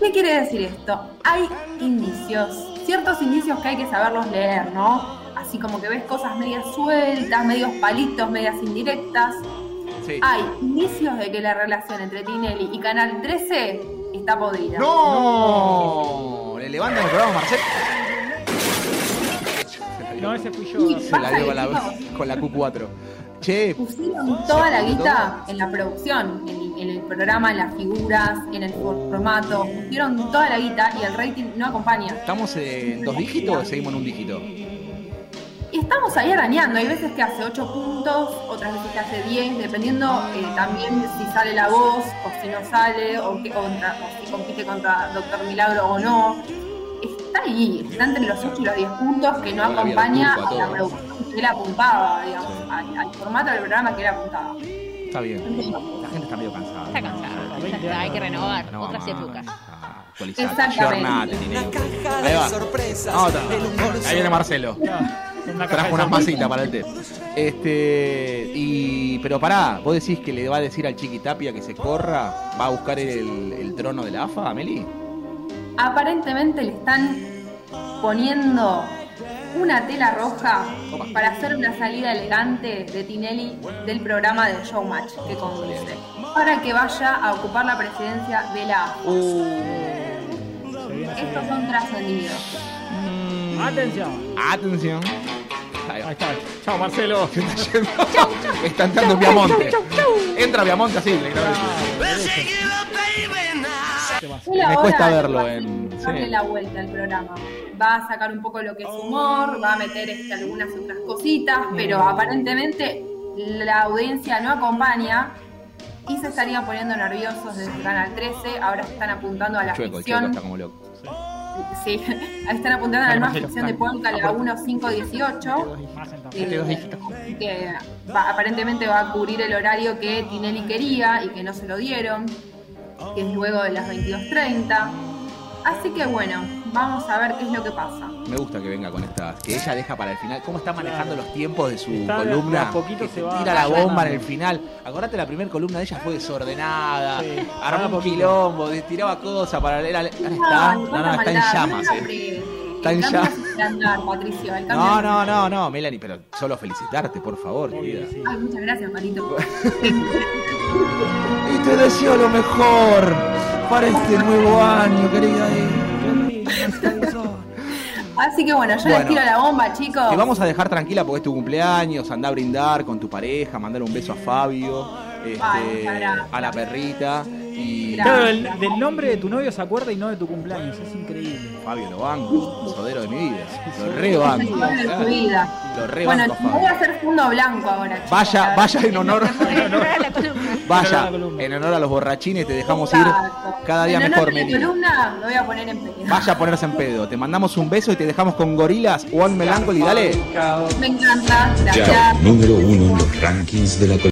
¿Qué quiere decir esto? Hay indicios, ciertos indicios que hay que saberlos leer, ¿no? Así como que ves cosas medias sueltas, medios palitos, medias indirectas. Sí. Hay indicios de que la relación entre Tinelli y Canal 13 está podrida. ¡No! ¿Le levantan el programa, Marcel? No, ese fui yo. Se la dio con la, con la Q4. Che, Pusieron toda la guita en la producción, en, en el programa, en las figuras, en el formato. Pusieron toda la guita y el rating no acompaña. ¿estamos en dos dígitos o seguimos en un dígito? Y estamos ahí arañando. Hay veces que hace 8 puntos, otras veces que hace 10, dependiendo eh, también si sale la voz o si no sale, o, que, contra, o si compite contra Doctor Milagro o no. Está ahí, está entre los 8 y los 10 puntos que no vida acompaña a la producción que él apuntaba, digamos, al, al formato del programa que él apuntaba. Está bien. La gente está medio cansada. Está cansada. ya está, hay que renovar. No, Otras mamá, épocas. Exactamente. Tinelli. Ahí va. Vamos, ahí viene Marcelo. Una Trajo sorpresa. masitas para el té. Este. Y. Pero pará, vos decís que le va a decir al Chiqui Tapia que se corra, va a buscar el, el trono de la AFA, Ameli. Aparentemente le están poniendo una tela roja para hacer una salida elegante de Tinelli del programa de Showmatch que conduce, para que vaya a ocupar la presidencia de la AFA. Estos son trascendidos. Atención. Atención. Ahí está. Chao, Marcelo. Está entrando Viamonte. Entra Viamonte así, le grabé. Él Me ahora cuesta va a verlo en- darle sí. la vuelta al programa. Va a sacar un poco lo que es humor, va a meter este, algunas otras cositas, pero aparentemente la audiencia no acompaña y se estarían poniendo nerviosos desde Canal 13. Ahora se están apuntando a la Chueco, ficción. está como loco. Sí, ahí están apuntando a la nueva ficción de. Polka, la 1518. eh, que va- aparentemente va a cubrir el horario que Tinelli quería y que no se lo dieron, que es luego de las 22.30. Así que bueno, vamos a ver qué es lo que pasa. Me gusta que venga con estas, que ella deja para el final. ¿Cómo está manejando los tiempos de su Está de- de columna? a poquito que se va tira la bomba en el final. Acordate, la primera columna de ella fue desordenada, Sí, armó un poquito. quilombo, tiraba cosas para leer. Ahora está, no, no, está en llamas. eh. Está en llamas. Patricio. No, no, no, no, Melanie, pero solo felicitarte, por favor, querida. Ay, muchas gracias, Marito. Te deseo lo mejor para este nuevo año, querida. Así que bueno, yo Bueno. les tiro la bomba, chicos. Te vamos a dejar tranquila porque es tu cumpleaños, anda a brindar con tu pareja, mandar un beso a Fabio, este, Ay, a la perrita y Claro, el- del nombre de tu novio se acuerda y no de tu cumpleaños. Es increíble. Fabio lo banco, sodero de mi vida. Lo re banco. Lo re Bueno, banco voy a hacer fondo blanco ahora. Vaya, vaya en honor, la columna. vaya en honor a los borrachines, te dejamos ir cada día en mejor, honor a mi Meli. columna me voy a poner en pedo. Vaya a ponerse en pedo. Te mandamos un beso y te dejamos con gorilas, One Melancholy, dale. Me encanta, gracias. Chao, número uno en los rankings de la col-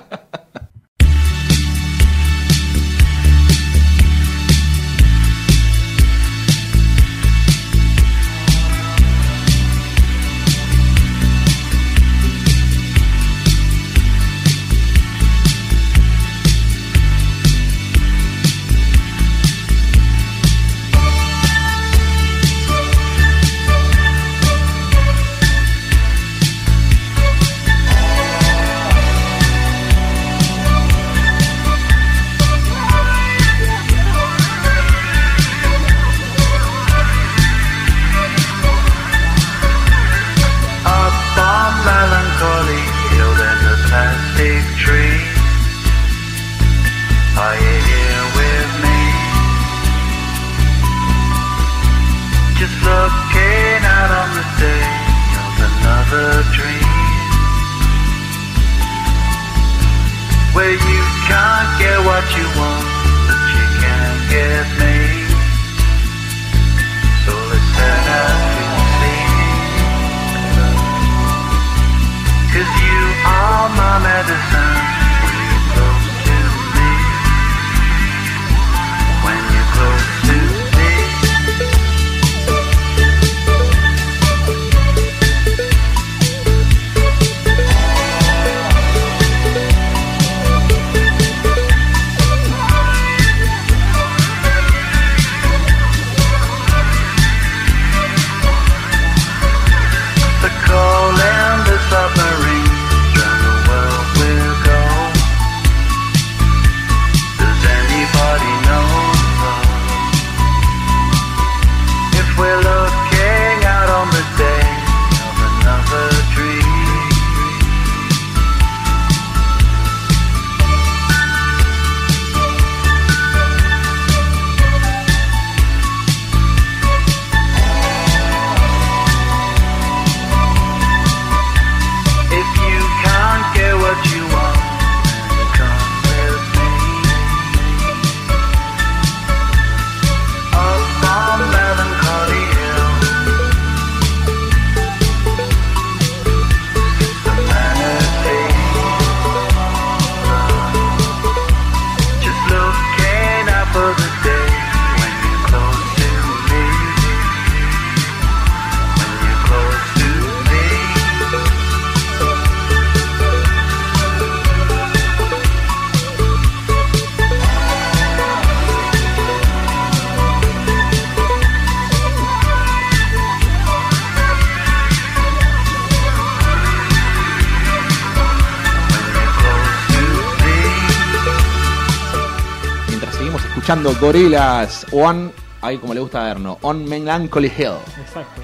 escuchando Gorilas One, ahí como le gusta vernos, On Melancholy Hill. Exacto.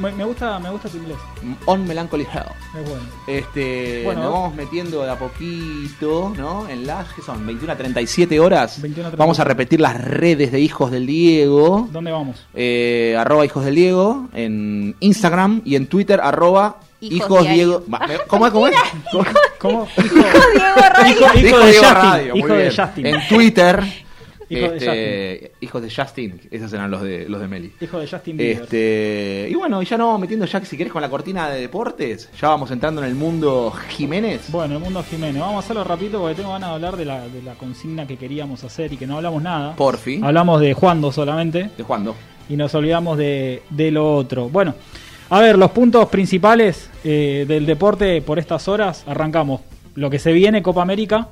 Me, me gusta, me gusta tu inglés. On Melancholy Hill. Es bueno. Este, Bueno. nos vamos metiendo de a poquito, ¿no? En las que son 21 a 37 horas. 21 a 37. Vamos a repetir las redes de Hijos del Diego. ¿Dónde vamos? Eh, arroba Hijos del Diego en Instagram y en Twitter arroba Hijos. Diego. ¿Cómo es? ¿Cómo es? ¿Cómo? ¿Cómo? Hijo Diego Radio. Hijo, hijo Hijo de Diego Justin. Radio, hijo de. Justin. En Twitter. Hijo de este, hijos de Justin, esos eran los de los de Meli. Hijo de Justin Bieber. Este, y bueno, y ya vamos metiendo ya, si querés, con la cortina de deportes. Ya vamos entrando en el mundo Jiménez. Bueno, el mundo Jiménez. Vamos a hacerlo rapidito porque tengo ganas de hablar de la, de la consigna que queríamos hacer y que no hablamos nada. Porfi. Hablamos de Juando solamente De Juando. y nos olvidamos de, de lo otro. Bueno, a ver, los puntos principales eh, del deporte por estas horas. Arrancamos. Lo que se viene, Copa América.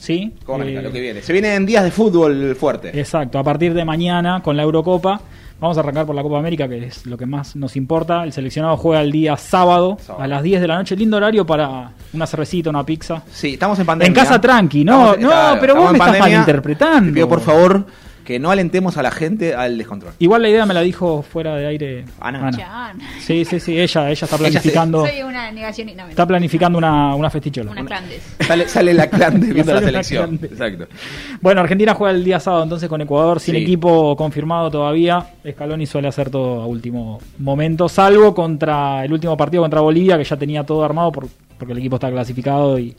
¿Sí? América, Eh, lo que viene. Se vienen días de fútbol fuerte. Exacto, a partir de mañana con la Eurocopa. Vamos a arrancar por la Copa América, que es lo que más nos importa. El seleccionado juega el día sábado, Sábado. a las 10 de la noche. Lindo horario para una cervecita, una pizza. Sí, estamos en pandemia. En casa tranqui, no, Estamos- no, claro, pero vos me estás malinterpretando. Te pido por favor que no alentemos a la gente al descontrol. Igual la idea me la dijo fuera de aire Ana. Sí, sí, sí, ella, ella está Ella se- planificando, Soy una negación y no, está planificando una, una festichola. una clandes. Sale, sale la clan de viendo la selección. Exacto. Bueno, Argentina juega el día sábado entonces con Ecuador sin Sí. equipo confirmado todavía. Scaloni suele hacer todo a último momento, salvo contra el último partido contra Bolivia, que ya tenía todo armado por- porque el equipo está clasificado y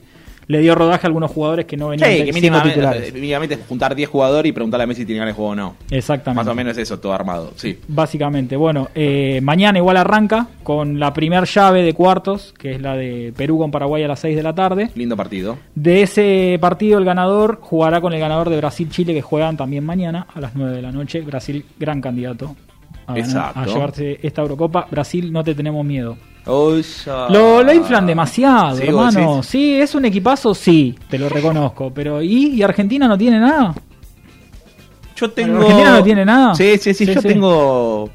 le dio rodaje a algunos jugadores que no venían Sí, que mínimamente, eh, mínimamente es juntar 10 jugadores y preguntarle a Messi si tiene ganas de juego o no. Exactamente. Más o menos es eso, todo armado. Sí. Básicamente, bueno, eh, mañana igual arranca con la primer llave de cuartos, que es la de Perú con Paraguay a las 6 de la tarde. Lindo partido. De ese partido el ganador jugará con el ganador de Brasil-Chile que juegan también mañana a las 9 de la noche. Brasil, gran candidato a, ganar- a llevarse esta Eurocopa. Brasil, no te tenemos miedo. Lo, lo inflan demasiado, Sí, hermano. Sí, es un equipazo, sí, te lo reconozco. Pero ¿y, ¿Y Argentina no tiene nada? Yo tengo. ¿Argentina no tiene nada? Sí, sí, sí, Sí, yo sí. tengo.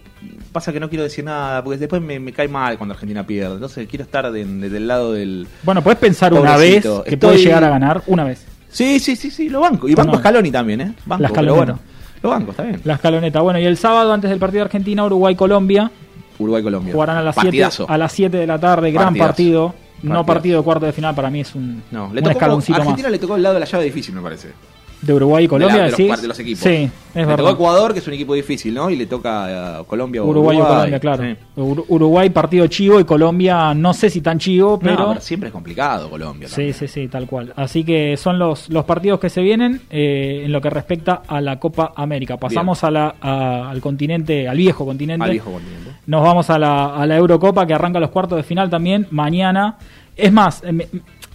Pasa que no quiero decir nada, porque después me, me cae mal cuando Argentina pierde. Entonces quiero estar de- de- del lado del. Bueno, puedes pensar una vez que estoy- puede llegar a ganar, una vez. Sí, sí, sí, sí, lo banco. Y banco no. Scaloni también, ¿eh? Banco, La pero bueno. Lo banco, está bien. La escaloneta. Bueno, y el sábado, antes del partido de Argentina, Uruguay-Colombia, Uruguay-Colombia. jugarán a las 7 Partidazo. a las 7 de la tarde. Gran Partidazo. partido. No partido de cuarto de final, para mí es un, No, le un tocó, escaloncito más. Argentina le tocó el lado de la llave difícil, me parece. De Uruguay y Colombia, de, la- de los, de equipos. Sí, es le verdad. tocó Ecuador, que es un equipo difícil, ¿no? Y le toca a Colombia o Uruguay, y Colombia, claro. Sí. Uruguay partido chivo y Colombia no sé si tan chivo, pero... No, pero siempre es complicado Colombia. Sí, sí, sí, tal cual. Así que son los, los partidos que se vienen eh, en lo que respecta a la Copa América. Pasamos a la, a- al continente, al viejo continente. Al viejo continente. Nos vamos a la, a la Eurocopa que arranca los cuartos de final también mañana. Es más, eh, me,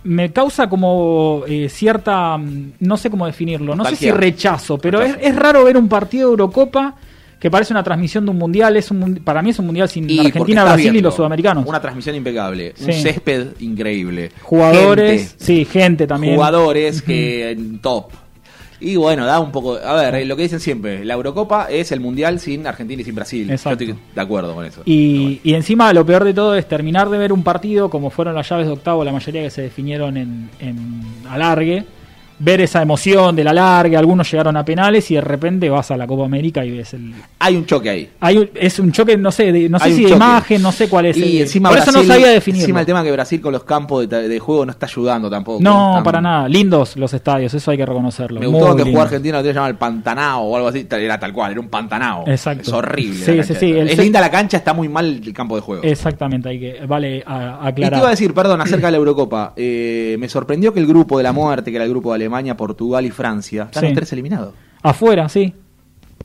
me causa como eh, cierta, mm, no sé cómo definirlo, no sé si rechazo, pero Rechazo. Es, es raro ver un partido de Eurocopa que parece una transmisión de un mundial. Es un, para mí es un mundial sin Y Argentina, Brasil y los sudamericanos. Una transmisión impecable, un césped increíble. Jugadores, gente, sí, gente también. jugadores que en top. Y bueno, da un poco. A ver, lo que dicen siempre: la Eurocopa es el mundial sin Argentina y sin Brasil. Exacto. Yo estoy de acuerdo con eso. Y, y encima lo peor de todo es terminar de ver un partido como fueron las llaves de octavo, la mayoría que se definieron en, en alargue, ver esa emoción del alargue, algunos llegaron a penales y de repente vas a la Copa América y ves el... Hay un choque ahí. Hay un- es un choque, no sé, de- no sé Hay si de imagen, no sé cuál es. Y el- encima por eso no sabía definirlo. Encima el tema que Brasil con los campos de, de juego no está ayudando tampoco. no, Están- para nada. Lindos los estadios, eso hay que reconocerlo. Me gustó que jugó Argentina lo llamaba el Pantanao o algo así. Era tal cual, era un Pantanao. Exacto. Es horrible. Sí, la sí, Es linda la cancha, está muy mal el campo de juego. Exactamente, hay que, vale a- Y aclarar. te iba a decir, perdón, acerca de la Eurocopa. Eh, me sorprendió que el grupo de la muerte, que era el grupo de Alemania, Portugal y Francia, están Sí. los tres eliminados. Afuera, sí.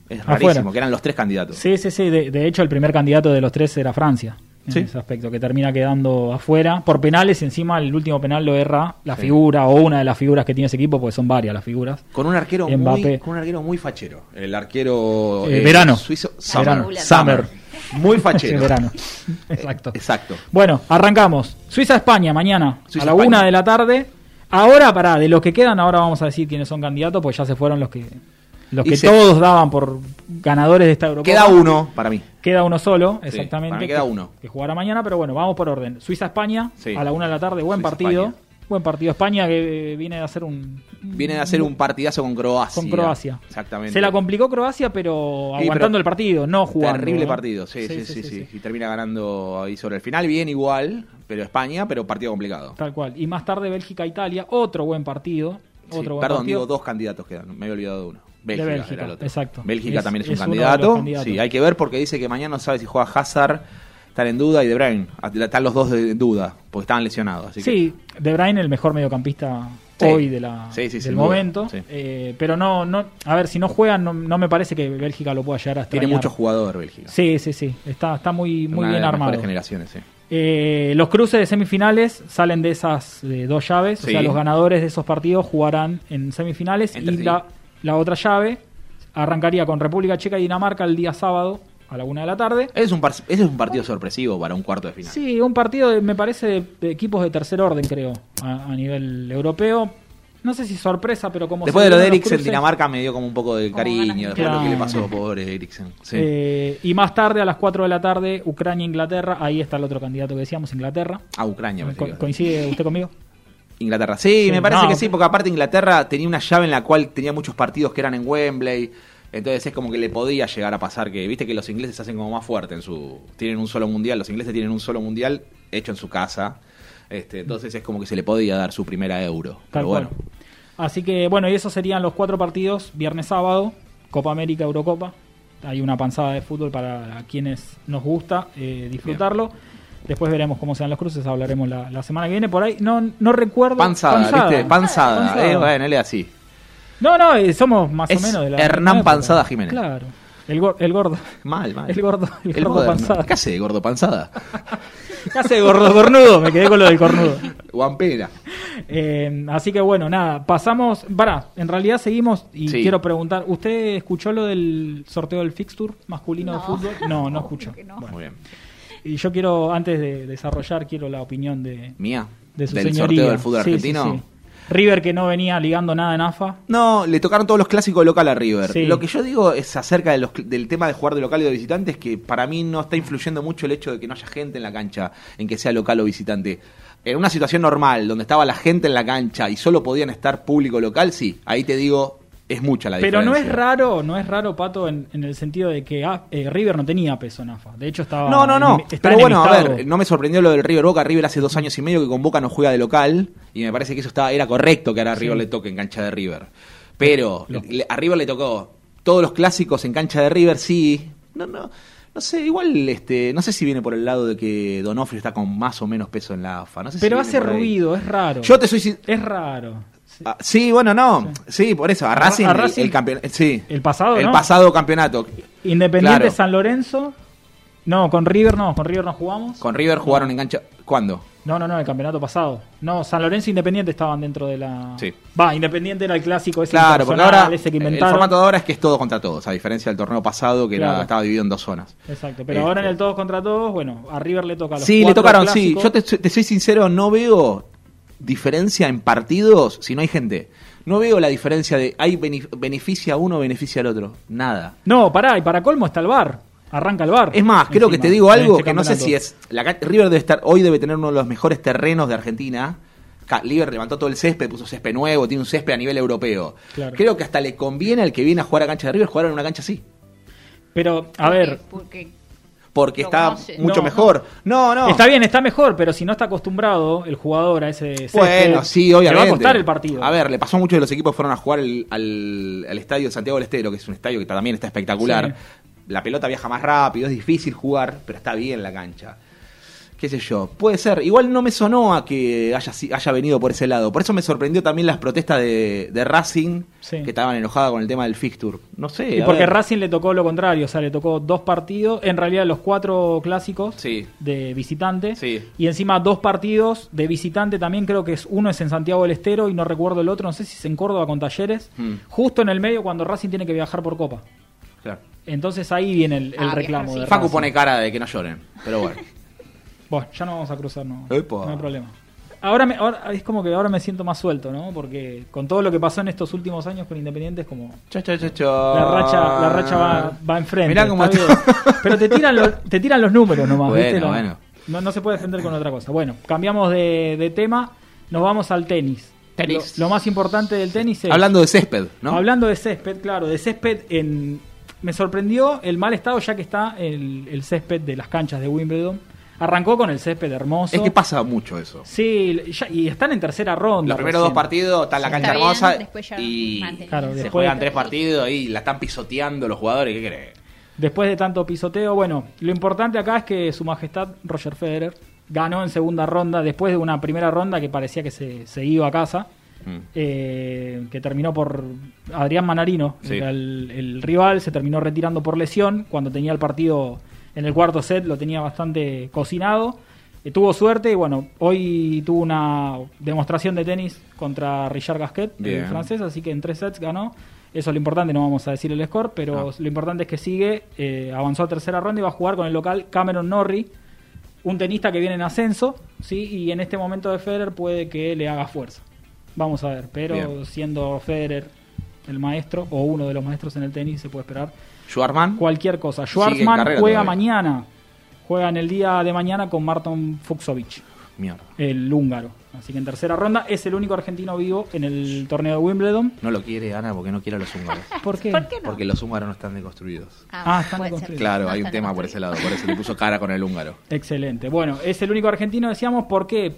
Es Afuera. rarísimo, que eran los tres candidatos. Sí, sí, sí. De, de hecho, el primer candidato de los tres era Francia. En Sí. ese aspecto, que termina quedando afuera por penales. y Encima, el último penal lo erra la Sí. figura o una de las figuras que tiene ese equipo, porque son varias las figuras. Con un arquero muy, con un arquero muy fachero. El arquero Eh, verano. suizo Summer. Verano. Summer. Muy fachero. Sí, verano. Exacto. Exacto. Bueno, arrancamos. Suiza-España mañana a la una de la tarde. Ahora, pará, de los que quedan, ahora vamos a decir quiénes son candidatos, pues ya se fueron los que los Y que se- todos daban por ganadores de esta Eurocopa. Queda uno para mí. Queda uno solo, Sí, exactamente. para mí queda que- uno. Que jugará mañana, pero bueno, vamos por orden. Suiza-España Sí. a la una de la tarde, buen Suiza, partido. España. Buen partido. España que viene a hacer un. Viene a hacer un partidazo con Croacia. Con Croacia. Exactamente. Se la complicó Croacia, pero Sí, aguantando pero el partido, no jugando. Terrible ¿eh? partido, sí sí sí, sí, Y termina ganando ahí sobre el final, bien igual, pero España, pero partido complicado. Tal cual. Y más tarde Bélgica-Italia, otro buen partido. Otro buen perdón, partido. digo dos candidatos quedan, me había olvidado de uno. Bélgica, de Bélgica, era el otro. exacto. Bélgica Es- también es, es un de candidato. Sí, hay que ver porque dice que mañana no sabe si juega Hazard, están en duda, y De Bruyne. Están los dos de- en duda, porque estaban lesionados. Así que- Sí, De Bruyne el mejor mediocampista Sí. hoy de la, Sí, sí, del momento. sí. Eh, pero no, no, a ver, si no juegan, no, no me parece que Bélgica lo pueda llegar a Tiene extrañar. mucho jugador Bélgica. Sí, sí, sí. Está, está muy, muy Una de bien las armado. generaciones, sí. Eh, los cruces de semifinales salen de esas eh, dos llaves, o Sí. sea, los ganadores de esos partidos jugarán en semifinales Entre y sí. la, la otra llave arrancaría con República Checa y Dinamarca el día sábado a la una de la tarde. Es un, par- ese es un partido sorpresivo para un cuarto de final. Sí, un partido, de- me parece, de, de equipos de tercer orden, creo, a, a nivel europeo. No sé si sorpresa, pero como... Después de lo de Eriksen, cruces- Dinamarca me dio como un poco de cariño, después de lo que le Claro. pasó, pobre Eriksen. Sí. Eh, y más tarde, a las 4 de la tarde, Ucrania-Inglaterra. Ahí está el otro candidato que decíamos, Inglaterra. Ah, Ucrania, pensé Co-. ¿Coincide usted conmigo? Inglaterra. Sí, Sí, me parece no, que sí, porque aparte Inglaterra tenía una llave en la cual tenía muchos partidos que eran en Wembley. Entonces es como que le podía llegar a pasar que, viste que los ingleses se hacen como más fuerte en su. Tienen un solo mundial, los ingleses tienen un solo mundial hecho en su casa. Este, entonces es como que se le podía dar su primera euro. Tal Pero cual. bueno. Así que, bueno, y esos serían los cuatro partidos, viernes-sábado, Copa América, Eurocopa. Hay una panzada de fútbol para quienes nos gusta eh, disfrutarlo. Después veremos cómo sean los cruces, hablaremos la, la semana que viene. Por ahí, no, no recuerdo. Panzada, ¿viste? Panzada. Panzada. Eh, bueno, él es así. No, no, eh, somos más Es o menos de la. Hernán época. Panzada Jiménez. Claro. El, gor- el gordo. Mal, mal. El gordo, el gordo moderno. panzada. ¿Qué hace gordo panzada? ¿Qué hace gordo cornudo? Me quedé con lo del cornudo. Guampera. Eh, así que bueno, nada, pasamos. Para, en realidad seguimos y Sí. quiero preguntar: ¿Usted escuchó lo del sorteo del fixture masculino de fútbol? No, no escuchó. Bueno. Muy bien. Y yo quiero, antes de desarrollar, quiero la opinión de, Mía. de su Del señoría. sorteo del fútbol Sí, sí, argentino. sí. River que no venía ligando nada en AFA. No, le tocaron todos los clásicos de local a River. Sí. Lo que yo digo es acerca de los- del tema de jugar de local y de visitante, es que para mí no está influyendo mucho el hecho de que no haya gente en la cancha, en que sea local o visitante. En una situación normal, donde estaba la gente en la cancha y solo podían estar público local, sí, ahí te digo, es mucha la Pero diferencia. no es raro, no es raro, Pato, en, en el sentido de que ah, eh, River no tenía peso en AFA. De hecho, estaba. No, no, no. Pero bueno, a ver, no me sorprendió lo del River Boca. River hace dos años y medio que con Boca no juega de local. Y me parece que eso estaba, era correcto que ahora a Sí. River le toque en cancha de River. Pero le- a River le tocó todos los clásicos en cancha de River, sí. No, no. No sé, igual, este, no sé si viene por el lado de que Donofrio está con más o menos peso en la AFA. No sé Pero hace ruido, es raro. Yo te soy sin- Es raro. Ah, sí, bueno, no. Sí, por eso. A Racing, a el- Racing- el, campeonato. Sí. El pasado, El ¿no? pasado campeonato. Independiente Claro. San Lorenzo. No, con River no, con River no jugamos. Con River jugaron en cancha. ¿Cuándo? No, no, no, el campeonato pasado. No, San Lorenzo e Independiente estaban dentro de la. Sí. Va, Independiente era el clásico ese Claro, porque ahora ese que el inventaron. formato de ahora es que es todo contra todos, a diferencia del torneo pasado que era- estaba dividido en dos zonas. Exacto, pero Este, ahora en el todos contra todos, bueno, a River le toca a los Sí, le tocaron, sí. Yo te, te soy sincero, no veo diferencia en partidos si no hay gente. No veo la diferencia de hay bene- beneficia a uno, beneficia al otro. Nada. No, pará, y para colmo está el bar. Arranca el bar. Es más, creo que te digo algo este que no sé si es. La, River debe estar, hoy debe tener uno de los mejores terrenos de Argentina. River levantó todo el césped, puso césped nuevo, tiene un césped a nivel europeo. Claro. Creo que hasta le conviene al que viene a jugar a cancha de River jugar en una cancha así. Pero, a ver. Porque Porque Lo está conoce. mucho No, mejor. No, no. Está bien, está mejor, pero si no está acostumbrado el jugador a ese césped, Bueno, sí, le obviamente. va a costar el partido. A ver, le pasó mucho de los equipos que fueron a jugar el- al, al estadio de Santiago del Estero, que es un estadio que también está espectacular. La pelota viaja más rápido, es difícil jugar, pero está bien la cancha. Qué sé yo, puede ser. Igual no me sonó a que haya, haya venido por ese lado. Por eso me sorprendió también las protestas de, de Racing, Sí. que estaban enojadas con el tema del fixture. No sé. Y porque ver. Racing le tocó lo contrario, o sea, le tocó dos partidos, en realidad los cuatro clásicos Sí. de visitante, Sí. y encima dos partidos de visitante también, creo que es uno es en Santiago del Estero y no recuerdo el otro, no sé si es en Córdoba con Talleres, Hmm, justo en el medio cuando Racing tiene que viajar por Copa. claro. Entonces ahí viene el, el Ah, reclamo. de sí. Facu Racing. pone cara de que no lloren, pero bueno. Bueno, ya no vamos a cruzar, no, Epa. no hay problema. Ahora, me, ahora es como que ahora me siento más suelto, ¿no? Porque con todo lo que pasó en estos últimos años con Independiente es como Cha, cha, cha, cha. la racha, la racha va, va enfrente. Mirá cómo está. Pero te tiran, los, te tiran los números nomás, Bueno, ¿viste? No, bueno. No, no se puede defender con otra cosa. Bueno, cambiamos de, de tema. Nos vamos al tenis. Tenis. Lo, lo más importante del tenis es... Hablando de césped, ¿no? Hablando de césped, claro, de césped en... Me sorprendió el mal estado ya que está el, el césped de las canchas de Wimbledon. Arrancó con el césped hermoso. Es que pasa mucho eso. Sí, ya- y están en tercera ronda. Los primeros dos partidos está en la cancha bien, hermosa después ya y. Claro, se después- juegan tres partidos y la están pisoteando los jugadores. ¿Qué crees? Después de tanto pisoteo, bueno, lo importante acá es que su majestad Roger Federer ganó en segunda ronda después de una primera ronda que parecía que se, se iba a casa, Mm. eh, que terminó por Adrián Manarino, Sí. era el, el rival, se terminó retirando por lesión cuando tenía el partido en el cuarto set, lo tenía bastante cocinado. Eh, tuvo suerte y bueno, hoy tuvo una demostración de tenis contra Richard Gasquet, el Bien. francés, así que en tres sets ganó. Eso es lo importante, no vamos a decir el score, pero Ah. lo importante es que sigue, eh, avanzó a tercera ronda y va a jugar con el local Cameron Norrie, un tenista que viene en ascenso, ¿sí? y en este momento de Federer puede que le haga fuerza. Vamos a ver, pero Bien. siendo Federer el maestro o uno de los maestros en el tenis, se puede esperar Schwarman. cualquier cosa. Carrera juega todavía. mañana, juega en el día de mañana con Marton Fuxovic, Mierda. el húngaro. Así que en tercera ronda es el único argentino vivo en el torneo de Wimbledon. No lo quiere Ana porque no quiere a los húngaros. ¿Por qué? Porque los húngaros no están deconstruidos. Ah, están deconstruidos. Claro, No hay un tema por ese lado. Por eso le puso cara con el húngaro. Excelente. Bueno, es el único argentino, decíamos, ¿por qué?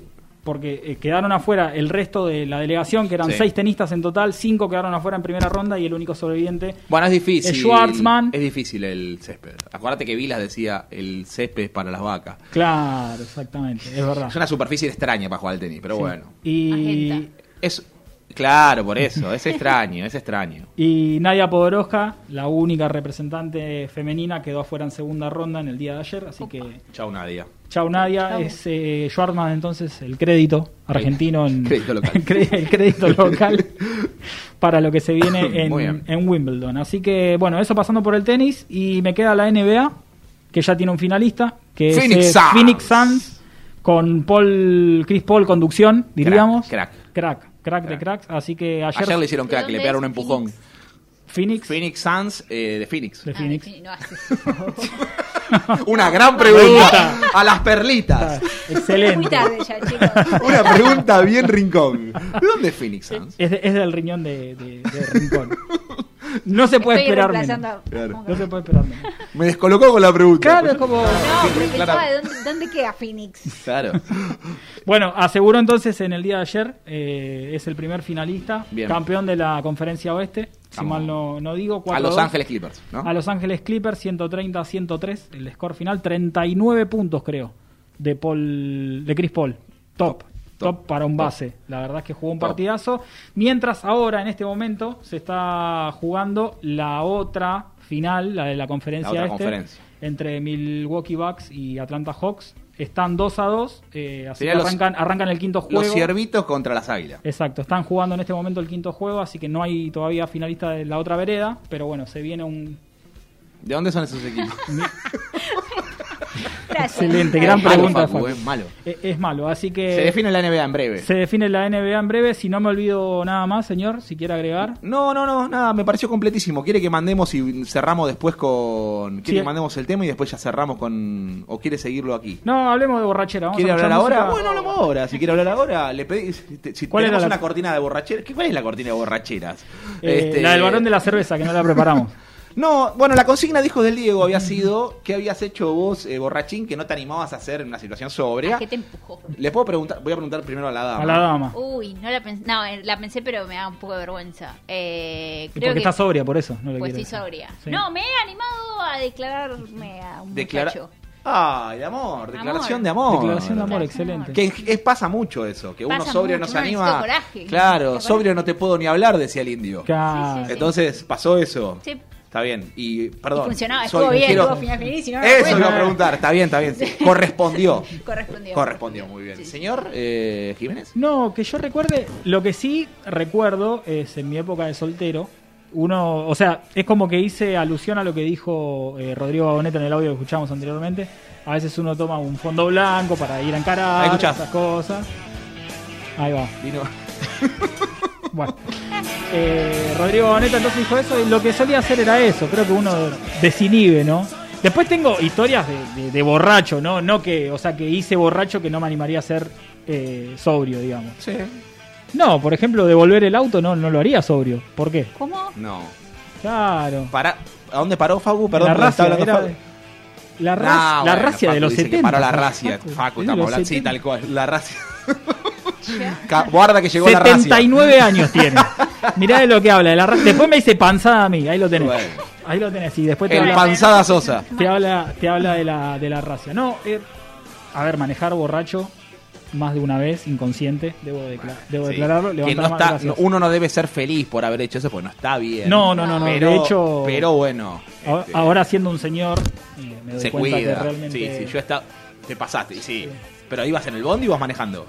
Porque eh, quedaron afuera el resto de la delegación, que eran Sí. seis tenistas en total, cinco quedaron afuera en primera ronda y el único sobreviviente Bueno, es difícil. es Schwartzman. Es difícil el césped. Acuérdate que Vilas decía el césped es para las vacas. Claro, exactamente, es verdad. Es una superficie extraña para jugar al tenis, pero Sí. bueno. Y, Es claro, por eso, es extraño, es extraño. y Nadia Podoroska, la única representante femenina, quedó afuera en segunda ronda en el día de ayer, así que Chau Nadia. chau Nadia, es eh, entonces el crédito argentino en Crédito local. el crédito local para lo que se viene en Wimbledon. Así que bueno, eso pasando por el tenis y me queda la NBA que ya tiene un finalista que Phoenix es eh, Suns. Phoenix Suns con Paul Chris Paul conducción, diríamos. Crack. Crack, crack de cracks, así que ayer, Ayer, le hicieron crack, le pegaron un empujón. Phoenix. Phoenix Suns eh, de Phoenix. de Phoenix. Una gran pregunta a las perlitas. Excelente. Muy tarde ya, chicos. Una pregunta bien rincón. ¿De dónde es Phoenix Suns? Es, de- es del riñón de, de- de Rincón. No se puede Estoy esperar menos. Claro. No se puede esperar menos. Me descolocó con la pregunta. Claro, es como... No, pero Clara- pensaba, ¿dónde, ¿dónde queda Phoenix? Claro. Bueno, aseguró entonces en el día de ayer, eh, es el primer finalista, Bien. campeón de la conferencia oeste, si Vamos. mal no, no digo. A Los 4-2. Ángeles Clippers, ¿no? A Los Ángeles Clippers, 130-103, el score final, 39 puntos creo, de Paul, de Chris Paul, top. Top para un base, la verdad es que jugó un Top. partidazo. Mientras ahora, en este momento, se está jugando la otra final, la de la conferencia La otra este, conferencia. entre Milwaukee Bucks y Atlanta Hawks. Están 2 a 2, eh, así que los- arrancan, arrancan el quinto juego. Los ciervitos contra las águilas. Exacto, están jugando en este momento el quinto juego, así que no hay todavía finalista de la otra vereda, pero bueno, se viene un ¿De dónde son esos equipos? excelente, gran malo, pregunta. Facu, es malo. Es, es malo, así que Se define la NBA en breve. se define la NBA en breve. Si no me olvido nada más, señor, si quiere agregar. No, no, no, nada, me pareció completísimo. ¿Quiere que mandemos y cerramos después con. ¿Quiere Sí. que mandemos el tema y después ya cerramos con. ¿O quiere seguirlo aquí? No, hablemos de borrachera. Vamos ¿Quiere a hablar ahora? música. Bueno, hablamos ahora. Si quiere hablar ahora, le pedí. Si, te- si ¿Cuál tenemos la- una cortina de borracheras. ¿Qué- ¿Cuál es la cortina de borracheras? Eh, Este, La del varón de la cerveza, que no la preparamos. No, bueno, la consigna dijo del Diego había sido ¿qué habías hecho vos, eh, borrachín, que no te animabas a hacer en una situación sobria? ¿Qué te empujó? Le puedo preguntar, voy a preguntar primero a la dama. A la dama. Uy, no la pensé, no, eh, la pensé pero me da un poco de vergüenza. Eh, Y creo porque que está sobria, por eso. No le pues estoy decir. sobria. Sí. No, me he animado a declararme a un Declara- muchacho. Ay, de amor, declaración Amor. de amor. Declaración de amor, excelente. Que es- pasa mucho eso, que uno sobrio mucho, no se anima. coraje. Claro, sobrio no te puedo ni hablar, decía el indio. Claro. Sí, sí, sí. Entonces pasó eso. Sí. Está bien. Y perdón. Y funcionaba, soy- estuvo bien, quiero- estuvo final feliz y no me Eso iba a preguntar, está bien, está bien. Correspondió. Correspondió. Correspondió muy bien. Señor eh, Jiménez. No, que yo recuerde, lo que sí recuerdo es en mi época de soltero, uno, o sea, es como que hice alusión a lo que dijo eh, Rodrigo Baboneta en el audio que escuchamos anteriormente. A veces uno toma un fondo blanco para ir a encarar esas cosas. Ahí va. Vino. Bueno. Eh, Rodrigo Boneta entonces dijo eso y lo que solía hacer era eso, creo que uno desinhibe, ¿no? Después tengo historias de, de- de borracho, ¿no? No que, o sea, que hice borracho que no me animaría a ser eh, sobrio, digamos. Sí. No, por ejemplo, devolver el auto no, no lo haría sobrio. ¿Por qué? ¿Cómo? No. Claro. Para, ¿A dónde paró Facu? Perdón, la porque racia, estaba hablando era- Facu. la, No, racia- la bueno, racia de Facu los dice que 70. paró la Facu. racia. Facu, Es estamos hablando, sí, 70. tal cual. La racia. Guarda que llegó la racia. 79 años tiene. Mirá de lo que habla. de la Después me dice panzada a mí. Ahí lo tenés. Bueno. Ahí lo tenés. Y después te El habla, panzada Sosa. te habla, te habla de la, de la racia. No, eh, a ver, manejar borracho más de una vez, inconsciente, debo, decla- debo Sí. declararlo. Que no está, no- uno no debe ser feliz por haber hecho eso, porque no está bien. No, no, no, no, Pero, de hecho- pero bueno, Ahora- este, Ahora siendo un señor, eh, me doy se cuenta cuida. que realmente... Sí, sí, yo estaba. Te pasaste, sí. Pero ibas en el bondi y ibas manejando.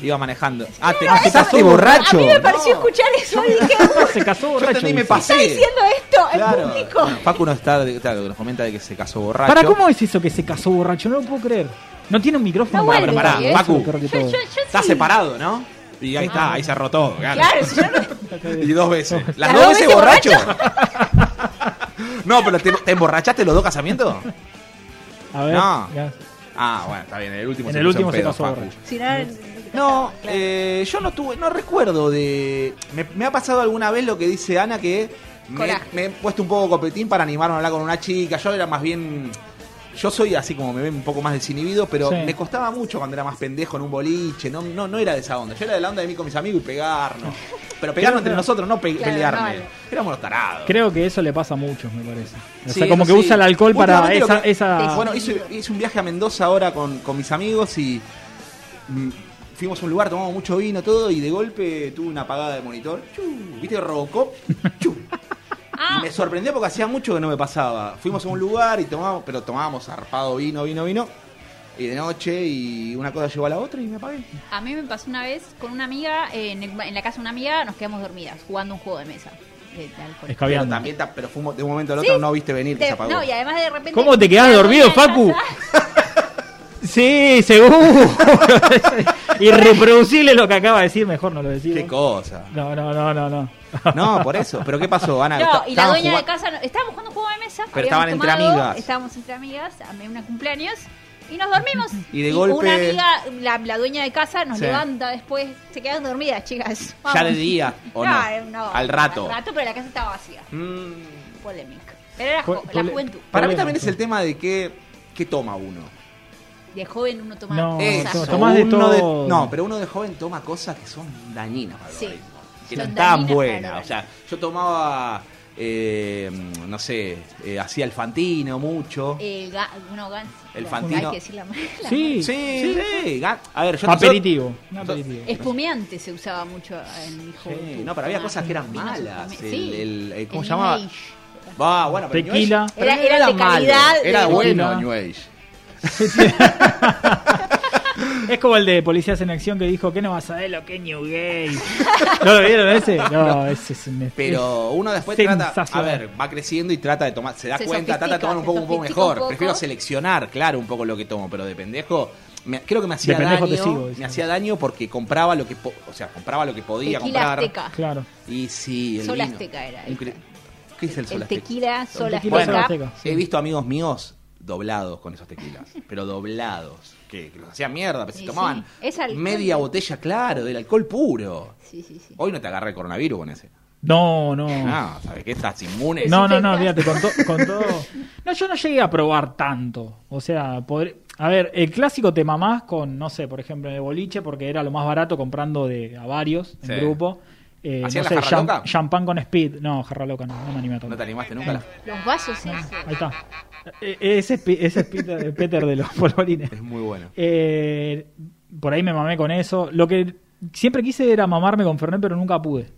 Ibas manejando. Ah, te Ah, se casaste casó borracho. A mí me pareció escuchar eso y dije, se casó Yo borracho. entendí, me pasé. está diciendo esto en Claro. público. Bueno, Facu nos está, claro, que nos comenta de que se casó borracho. ¿Para cómo es eso que se casó borracho? No lo puedo creer. No tiene un micrófono. No para Pará, ¿eh? Facu, Yo, yo, yo está sí. separado, ¿no? Y ahí está, ahí cerró todo. Claro. Claro, si yo no- Y dos veces. ¿Las ¿Las dos dos veces veces borracho? no, pero ¿te, te emborrachaste los dos casamientos? A ver. No. ya. Ah, bueno, está bien. En el último En se el puso último en se pedo, casó Facu. borracho. si no- No, eh, yo no tuve, no recuerdo de. Me, me ha pasado alguna vez lo que dice Ana que me he puesto un poco copetín para animarme a hablar con una chica. Yo era más bien. Yo soy así como me ven un poco más desinhibido, pero Sí. me costaba mucho cuando era más pendejo en un boliche. No, no, no era de esa onda. Yo era de la onda de mí con mis amigos y pegarnos. Pero pegarnos entre nosotros, no pe- Claro, pelearme. no. Éramos los tarados. Creo que eso le pasa a muchos, me parece. O Sí, sea, como que sí. usa el alcohol para esa... que- esa... Bueno, hice, hice un viaje a Mendoza ahora con, con mis amigos y mm, fuimos a un lugar, tomamos mucho vino, todo, y de golpe tuve una apagada de monitor. Chu, ¿Viste Robocop? Chu. Ah, Y me sorprendió porque hacía mucho que no me pasaba. Fuimos a un lugar y tomábamos, pero tomábamos zarpado vino, vino, vino. Y de noche y una cosa llevó a la otra y me apagué. a mí me pasó una vez con una amiga, eh, en, el- en la casa de una amiga, nos quedamos dormidas jugando un juego de mesa. De, de alcohol. Pero Escabeando. también, ta- pero fuimos de un momento al otro, Sí. no viste venir que se apagó. no, y además de repente. ¿Cómo te quedás dormido, Facu? Sí, seguro. Irreproducible lo que acaba de decir, mejor no lo decimos. Qué cosa. No, no, no, no, no. No, por eso. ¿Pero qué pasó, Ana? No, y la dueña de casa, no- estábamos jugando un juego de mesa. Pero estaban entre tomado, amigas. Estábamos entre amigas, a mí una cumpleaños, y nos dormimos. Y de golpe- Una amiga, la, la dueña de casa, nos Sí. levanta después, se quedan dormidas, chicas. Ya de día, ¿o no? eh, no, Al rato. Al rato, pero la casa estaba vacía. Mm, Polémica. Pero era Po- la juventud. Para mí también es el tema de qué, qué toma uno. De joven uno toma No, cosas. tomás de uno todo. no, pero uno de joven toma cosas que son dañinas para el Sí. Que no dañinas para buenas. O sea, yo tomaba, eh, no sé, eh, hacía el fantino mucho. Eh, ga- gan- El Fantino. Hay que decir la, la Sí, Sí, sí. A ver, yo Aperitivo. Espumeante se usaba mucho en mi juventud. Sí, no, pero había Ah, cosas que eran malas. El, el- ¿Cómo El se llamaba? Bueno, pero Tequila. New Age- pero Era- no era de malo, calidad Era de- bueno. New Age. Es como el de Policías en Acción que dijo que no vas a ver lo que es New Gay. ¿No lo vieron ese? No, ese es un... Pero uno después es trata, a ver, va creciendo y trata de tomar, se da Se cuenta, trata de tomar un poco, un poco mejor. un poco. Prefiero seleccionar, claro, un poco lo que tomo, pero de pendejo, me- creo que me hacía daño, te sigo, dice. me hacía daño porque compraba lo que, po- o sea, compraba lo que podía Tequila comprar. Azteca. Claro. Y sí, el Sol vino. Azteca era. Incre- ¿Qué es el sol azteca? tequila, sol tequila azteca. Sol Azteca. He visto amigos míos doblados con esos tequilas, pero doblados, que, que los hacían mierda, pero se Sí, tomaban sí. Es alcohol. media botella, claro, del alcohol puro. Sí, sí, sí. Hoy no te agarra el coronavirus con ese. No, no. No, ¿sabes qué? Estás inmune. No, no, no, fíjate, con, to- con todo. No, yo no llegué a probar tanto. O sea, podr- a ver, el clásico te mamás con, no sé, por ejemplo, de boliche, porque era lo más barato comprando de a varios en Sí. grupo. Eh, no ¿Hacían sé, la jarra cham- loca? champán con speed. No, jarra loca no, no me animé a tomar. ¿No te animaste nunca? Los vasos esos. Ahí está. Eh, Ese es, Pi- ese es Peter, Peter de los polvorines. Es muy bueno. Eh, por ahí me mamé con eso. Lo que siempre quise era mamarme con Fernet, pero nunca pude.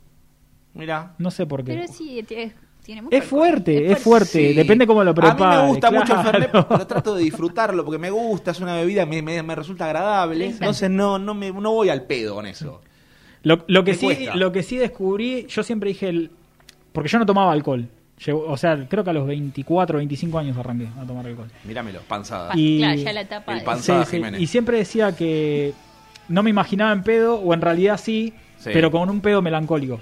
Mira. No sé por qué. Pero sí, tiene, tiene mucho Es fuerte, es fuerte. Sí. Depende cómo lo A mí prepares. me gusta mucho el. Fernet, pero trato de disfrutarlo porque me gusta, es una bebida, me, me, me resulta agradable. Entonces no, no, me, no voy al pedo con eso. Lo, lo que sí, cuesta. lo que sí descubrí, yo siempre dije el, porque yo no tomaba alcohol. Llegó- o sea, creo que a los 24, 25 años arranqué a tomar alcohol. Míramelo, panzada. Pa- Claro, ya la etapa El de- panzada Sí, sí, Jiménez. Y siempre decía que no me imaginaba en pedo, o en realidad sí, Sí. pero con un pedo melancólico.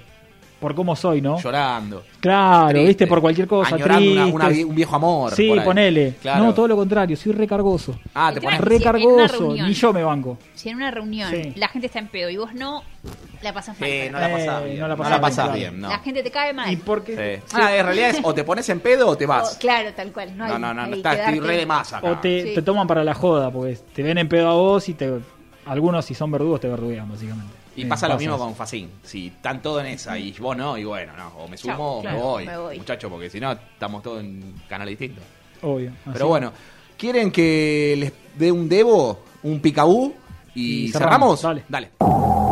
por cómo soy, ¿no? Llorando. Claro, Triste. viste, por cualquier cosa. Una- triste. una un viejo amor, Sí, ponele. Claro. No, todo lo contrario, soy recargoso. Ah, te pones Recargoso, ni yo me banco. Si en una reunión Sí. la gente está en pedo y vos no, la pasas mal. Sí, no la pasás Eh, bien. no la No pasás la bien, pasás bien, no. La gente te cae mal. ¿Y por qué? Sí. Ah, en realidad es o te pones en pedo o te vas. O- claro, tal cual. No, hay- No, no, no, no hay está, estoy re de más acá. O te, Sí. te toman para la joda, porque te ven en pedo a vos y te algunos si son verdugos te verduguean, básicamente. Y Eh, pasa lo mismo con Facín. Si están todos en esa y vos no, y bueno, no, o me sumo Chao, o claro, me voy, me voy. muchacho, porque si no estamos todos en canales distintos. Obvio. Pero bueno, ¿quieren que les dé un debo, un picabú y, Y cerramos? cerramos, Dale. I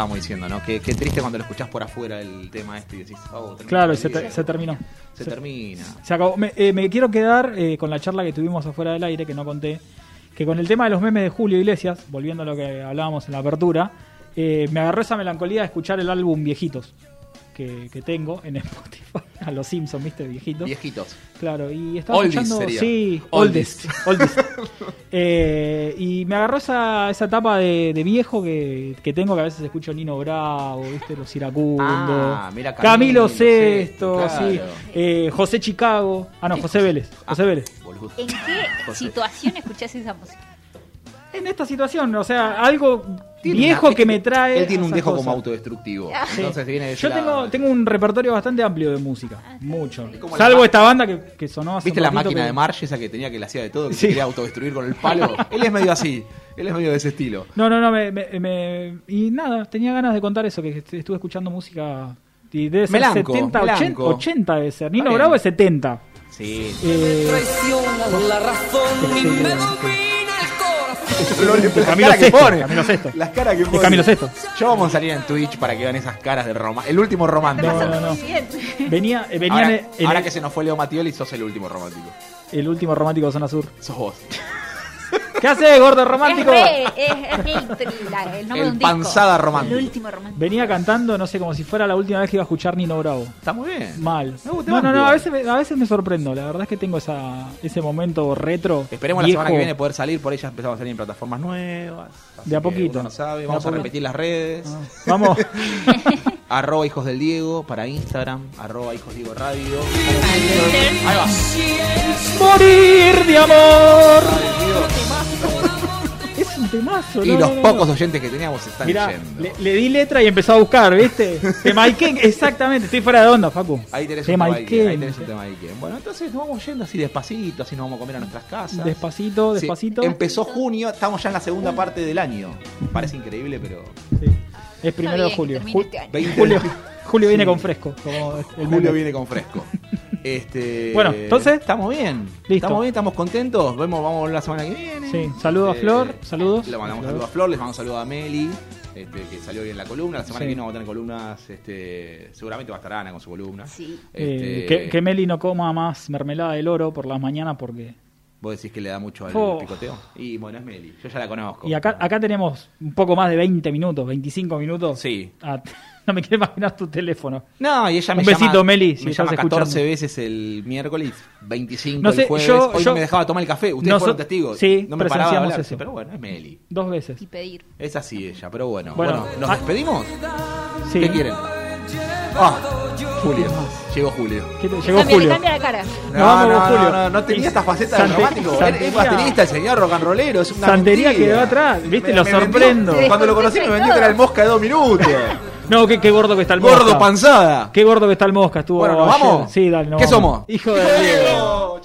Estábamos diciendo, ¿no? Qué, qué triste cuando lo escuchás por afuera el tema este y decís, oh, Claro, se, día. te- se terminó. Se termina. Se acabó. Me, eh, me quiero quedar eh, con la charla que tuvimos afuera del aire, que no conté, que con el tema de los memes de Julio Iglesias, volviendo a lo que hablábamos en la apertura, eh, me agarró esa melancolía de escuchar el álbum Viejitos que, que tengo en Spotify, a los Simpsons, ¿viste? Viejitos. Viejitos. Claro, y estaba Oldies escuchando... sería. Sí, Oldies. oldies. oldies. Eh, y me agarró esa, esa etapa de, de viejo que, que tengo, que a veces escucho Nino Bravo, ¿viste? Los iracundos. Ah, mira, Camilo Camilo Sesto, sí. Eh, José Chicago. Ah, no, José Vélez. José Vélez. ¿En qué situación escuchás esa música? En esta situación, o sea, algo Tiene viejo una- que me trae. Él tiene un viejo cosas. como autodestructivo. Sí. Entonces viene de Yo lado. tengo, tengo un repertorio bastante amplio de música, mucho. como la Salvo esta banda que, que sonó hace ¿Viste un la máquina que- de Marge, esa que tenía que le hacía de todo, que Sí. se quería autodestruir con el palo? Él es medio así. Él es medio de ese estilo. No, no, no, me, me- me- y nada, tenía ganas de contar eso, que est- estuve escuchando música y debe ser Melanco, 70, melanco. 80, 80 debe ser. Nino. Bravo es 70. Sí. Eh, Traiciona la razón y me domina el corazón. Camilo Las caras que pone. Camilo Sesto. Las caras que Es pone. Camilo Sesto. Yo vamos a salir en Twitch para que vean esas caras de Roma. El último romántico. No, no, no. Venía, eh, venía ahora en- en ahora el, que se nos fue Leo Matioli, sos el último romántico. el último romántico de Zona Sur. Sos vos. ¿Qué haces, gordo romántico? Es, re- es, es el, la- el nombre El de un disco. panzada romántico. El último romántico. Venía cantando, no sé, como si fuera la última vez que iba a escuchar Nino Bravo. Está muy bien. Mal. No, no, no, a veces, me, a veces me sorprendo. La verdad es que tengo esa, ese momento retro. Esperemos la viejo. semana que viene poder salir, por ahí ya empezamos a salir en plataformas nuevas. De a poquito. no sabe. Vamos a repetir las redes. Vamos. arroba hijos del Diego para Instagram, arroba hijos Diego Radio. Ahí va. Morir de amor. Es un temazo, Y no, los no, no, pocos no. oyentes que teníamos se están Mirá, yendo. le, le di letra y empezó a buscar, ¿viste? Te maiqué, exactamente, estoy fuera de onda, Facu. Ahí tenés, Te un tema ahí tenés un tema. Bueno, entonces nos vamos yendo así despacito, así nos vamos a comer a nuestras casas. Despacito, Sí, despacito. empezó junio, estamos ya en la segunda parte del año. Parece increíble, pero. Es primero bien de julio. este año. 20 Julio, Julio viene Sí. con fresco. Como el Julio meme. viene con fresco. Este, Bueno, entonces- Estamos bien. Listo. Estamos bien, estamos contentos. Vemos, vamos a volver la semana que viene. Sí, saludos a Eh, Flor, saludos. Le mandamos saludos a Flor, les mandamos saludos a Meli, este, que salió bien la columna. La semana Sí. que viene vamos a tener columnas, este, seguramente va a estar Ana con su columna. Sí. Eh, Este, que, que Meli no coma más mermelada del oro por las mañanas porque... Vos decís que le da mucho al Oh. picoteo. Y bueno, es Meli, yo ya la conozco. Y acá, acá tenemos un poco más de 20 minutos, 25 minutos. Sí. Ah, no me quiero imaginar tu teléfono. No, y ella me Un besito, llama, Meli, si me estás llama escuchando. 14 veces el miércoles, 25 No sé, el jueves. yo- Hoy yo- no me dejaba tomar el café. Ustedes Noso- fueron testigos. sí, no me paraba de hablar. eso. Pero bueno, es Meli. Dos veces. Y pedir. Es así ella, pero bueno. Bueno, Bueno, ¿nos ah, despedimos? Sí. ¿Qué quieren? Ah, Julio. Llegó Julio. ¿Qué te- Llegó Cambia, Julio. cambia la cara. No, No, vamos no, con Julio. no, no, no tenía esta faceta Sante- de romántico. Él Es Santería- baterista, el señor rock and rollero. Es una Santería mentira. quedó atrás. ¿Viste? Me- Lo me vendió- sorprendo. Cuando lo conocí me vendió que era el mosca de dos minutos. No, qué, qué gordo que está el Gordo mosca. panzada. Qué gordo que está el mosca. Estuvo Bueno, ¿nos ayer. vamos? Sí, dale. nos ¿Qué vamos. somos? Hijo de Diego.